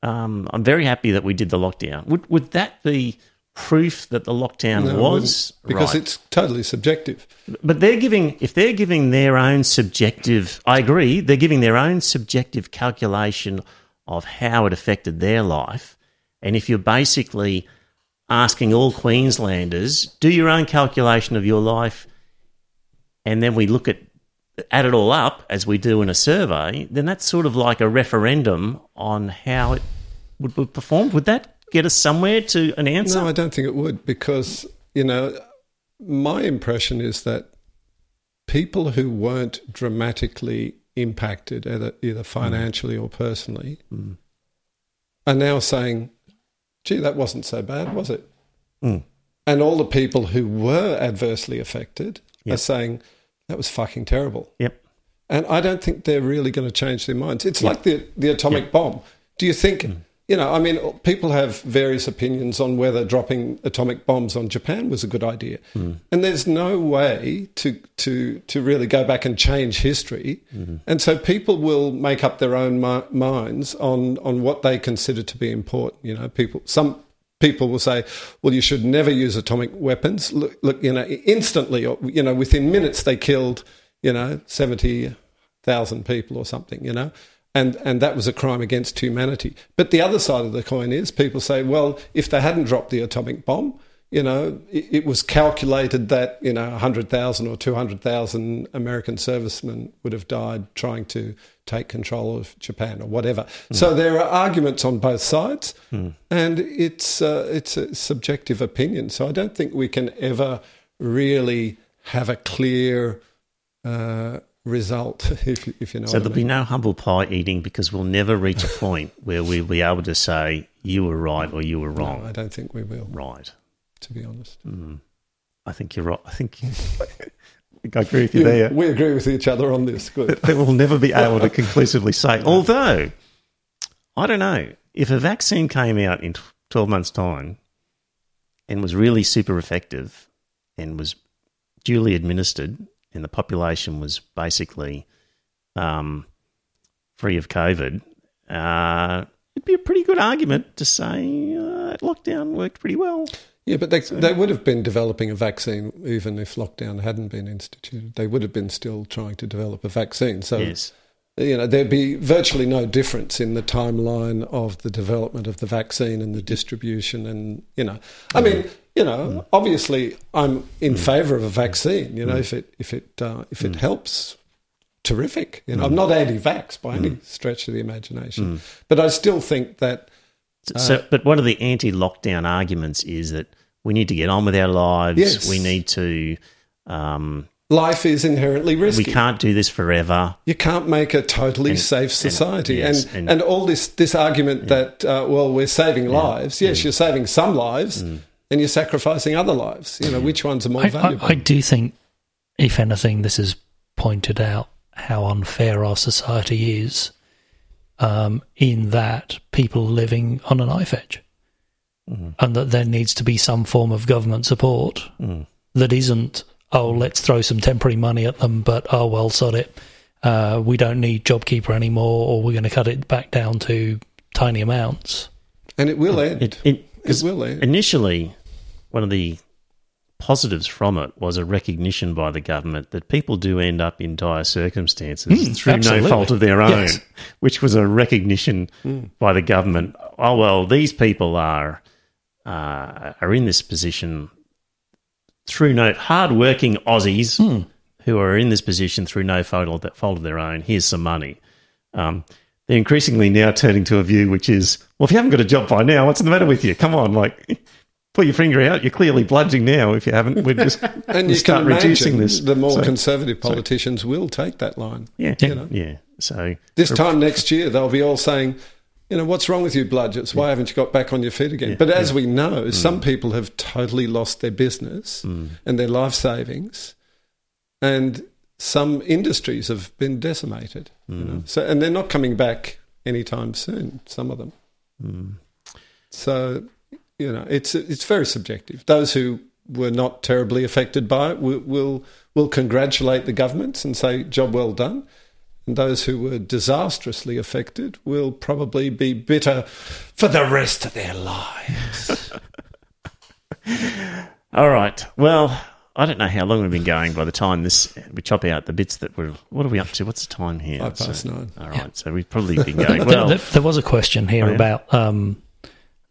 um, I'm very happy that we did the lockdown. Would, would that be proof that the lockdown No, was because right? it's totally subjective. But they're giving, if they're giving their own subjective, I agree, they're giving their own subjective calculation of how it affected their life. And if you're basically asking all Queenslanders, do your own calculation of your life, and then we look at add it all up as we do in a survey, then that's sort of like a referendum on how it would, would perform. Would that get us somewhere to an answer? No, I don't think it would because, you know, my impression is that people who weren't dramatically impacted, either, either financially or personally, mm. are now saying, gee, that wasn't so bad, was it? Mm. And all the people who were adversely affected are saying, that was fucking terrible. Yep. And I don't think they're really going to change their minds. It's like the, the atomic bomb. Do you think, Mm. You know, I mean, people have various opinions on whether dropping atomic bombs on Japan was a good idea. Mm. And there's no way to, to, to really go back and change history. Mm-hmm. And so people will make up their own mi- minds on, on what they consider to be important. You know, people, some people will say, well, you should never use atomic weapons. Look, look you know, instantly, or, you know, within minutes they killed, you know, 70,000 people or something, you know. And, and that was a crime against humanity. But the other side of the coin is people say, well, if they hadn't dropped the atomic bomb, you know, it, it was calculated that, you know, 100,000 or 200,000 American servicemen would have died trying to take control of Japan or whatever. So there are arguments on both sides, and it's, uh, it's a subjective opinion. So I don't think we can ever really have a clear uh, result, if, you- if you know So there'll mean. be no humble pie eating because we'll never reach a point where we'll be able to say you were right or you were No, wrong. I don't think we will, right. to be honest. Hmm. I think you're right. I think, I think I agree with you there. We agree with each other on this. Good. That we'll never be able to conclusively say. Although, I don't know if a vaccine came out in 12 months' time and was really super effective and was duly administered, and the population was basically um, free of COVID, uh, it'd be a pretty good argument to say uh, lockdown worked pretty well. Yeah, but they, they would have been developing a vaccine even if lockdown hadn't been instituted. They would have been still trying to develop a vaccine. So, Yes. you know, there'd be virtually no difference in the timeline of the development of the vaccine and the distribution. And, you know, I mean, you know, hmm. obviously I'm in hmm. favour of a vaccine, you know, hmm. if it, if it, uh, if it helps. Terrific. You know, I'm not anti-vax by any stretch of the imagination, but I still think that So, uh, but one of the anti-lockdown arguments is that we need to get on with our lives. Yes. We need to. Um, life is inherently risky. we can't do this forever. You can't make a totally And- safe society, and yes, and, and- all this this argument that uh, well we're saving lives. Yes, mm. you're saving some lives, mm. And you're sacrificing other lives. You know which ones are more I, I, valuable? I do think, if anything, this has pointed out how unfair our society is um, in that people are living on a knife edge. And that there needs to be some form of government support that isn't, oh, let's throw some temporary money at them, but oh, well, sod it. Uh, we don't need JobKeeper anymore, or we're going to cut it back down to tiny amounts. and it will end. It, it, It 'cause will end. Initially, one of the positives from it was a recognition by the government that people do end up in dire circumstances through absolutely. no fault of their own, Yes. which was a recognition by the government. Oh well, these people are uh, are in this position through no hard-working Aussies who are in this position through no fault of, fault of their own. Here's some money. Um, they're increasingly now turning to a view which is, well, if you haven't got a job by now, what's the matter with you? Come on, like, pull your finger out. You're clearly bludging now. If you haven't, we're just and you start can reducing this. the more So, conservative politicians will take that line. yeah, You yeah, know. yeah. So This time next year, they'll be all saying, you know, what's wrong with you, Bludgets? Why haven't you got back on your feet again? but as we know, Mm. some people have totally lost their business and their life savings, and some industries have been decimated. You Mm. know? So, and they're not coming back anytime soon. Some of them. So you know, it's it's very subjective. Those who were not terribly affected by it will will, will congratulate the governments and say, "Job well done." And those who were disastrously affected will probably be bitter for the rest of their lives. All right. Well, I don't know how long we've been going by the time this we chop out the bits that were. What are we up to? What's the time here? Five past So- nine. All right. So we've probably been going There- well. there, there was a question here Oh, yeah? about um,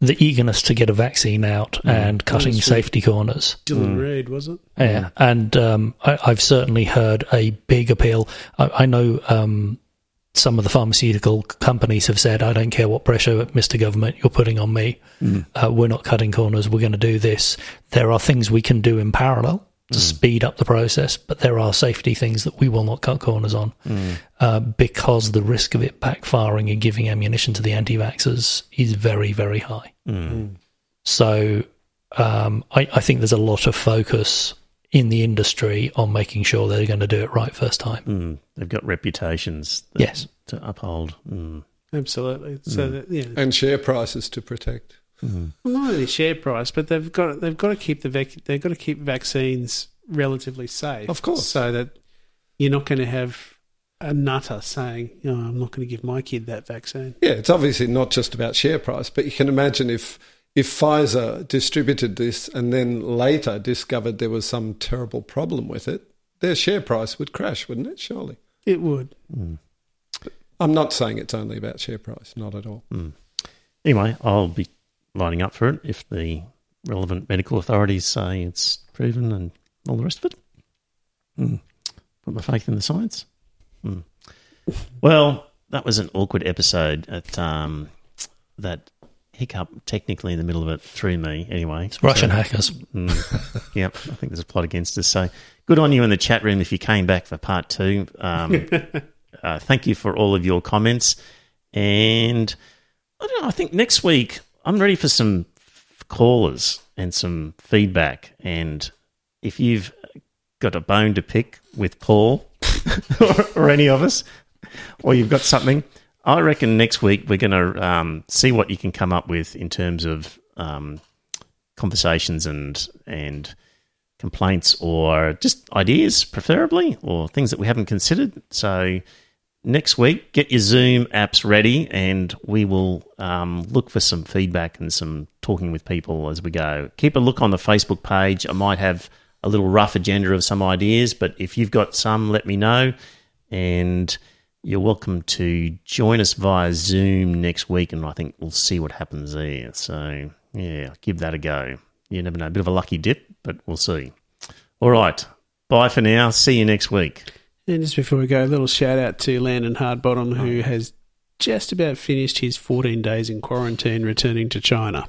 the eagerness to get a vaccine out Mm. and cutting that's safety corners. Dylan Reid, was it? Yeah, and um, I, I've certainly heard a big appeal. I, I know um, some of the pharmaceutical companies have said, "I don't care what pressure, Mr. Government, you're putting on me. Uh, we're not cutting corners. We're going to do this." There are things we can do in parallel to speed up the process, but there are safety things that we will not cut corners on uh, because the risk of it backfiring and giving ammunition to the anti-vaxxers is very, very high. So um, I, I think there's a lot of focus in the industry on making sure they're going to do it right first time. Mm, they've got reputations Yes. to uphold. Mm. Absolutely. So that yeah, and share prices to protect. Hmm. well, not only share price, but they've got they've got to keep the vac- they've got to keep vaccines relatively safe, Of course. so that you're not going to have a nutter saying, "Oh, I'm not going to give my kid that vaccine." Yeah, it's obviously not just about share price, but you can imagine if if Pfizer distributed this and then later discovered there was some terrible problem with it, their share price would crash, wouldn't it? Surely. It would. Hmm. I'm not saying it's only about share price, not at all. Hmm. Anyway, I'll be lining up for it if the relevant medical authorities say it's proven and all the rest of it. Mm. Put my faith in the science. Mm. Well, that was an awkward episode. At um, that hiccup technically in the middle of it through me. Anyway, It's Russian So- hackers. Mm. yep, I think there's a plot against us. So good on you in the chat room if you came back for part two. Um, uh, thank you for all of your comments. And I don't know, I think next week I'm ready for some callers and some feedback. And if you've got a bone to pick with Paul or, or any of us, or you've got something, I reckon next week we're going to um, see what you can come up with in terms of um, conversations and and complaints or just ideas, preferably, or things that we haven't considered. So next week, get your Zoom apps ready, and we will um, look for some feedback and some talking with people as we go. Keep a look on the Facebook page. I might have a little rough agenda of some ideas, but if you've got some, let me know. And you're welcome to join us via Zoom next week, and I think we'll see what happens there. So, yeah, give that a go. You never know. A bit of a lucky dip, but we'll see. All right. Bye for now. See you next week. And just before we go, a little shout out to Landon Hardbottom, who has just about finished his 14 days in quarantine, returning to China.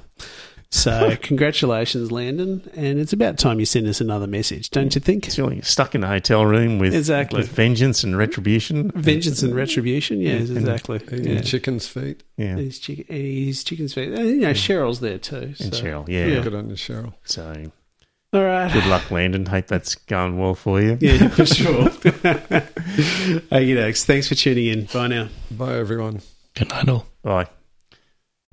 So, congratulations, Landon. And it's about time you send us another message, don't you think? Still you're stuck in a hotel room with, Exactly. with vengeance and retribution. Vengeance and retribution, yes, exactly. Eating Yeah. chicken's feet. Yeah. His, chicken, his chicken's feet. And, you know, Cheryl's there too. And Cheryl, yeah. Yeah. Good on you, Cheryl. So All right. good luck, Landon. Hope that's going well for you. Yeah, for sure. Okie dokes. Thanks for tuning in. Bye now. Bye, everyone. Good night, all. Bye.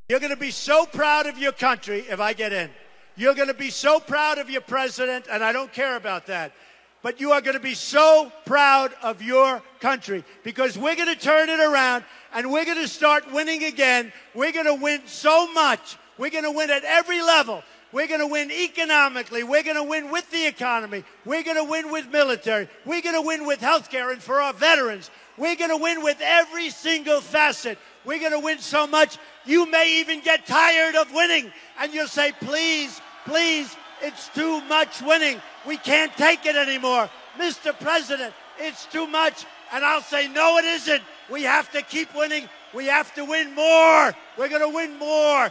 You're going to be so proud of your country if I get in. You're going to be so proud of your president, and I don't care about that. But you are going to be so proud of your country because we're going to turn it around and we're going to start winning again. We're going to win so much. We're going to win at every level. We're going to win economically. We're going to win with the economy. We're going to win with military. We're going to win with healthcare and for our veterans. We're going to win with every single facet. We're going to win so much, you may even get tired of winning. And you'll say, please, please, it's too much winning. We can't take it anymore. Mr. President, it's too much. And I'll say, no, it isn't. We have to keep winning. We have to win more. We're going to win more.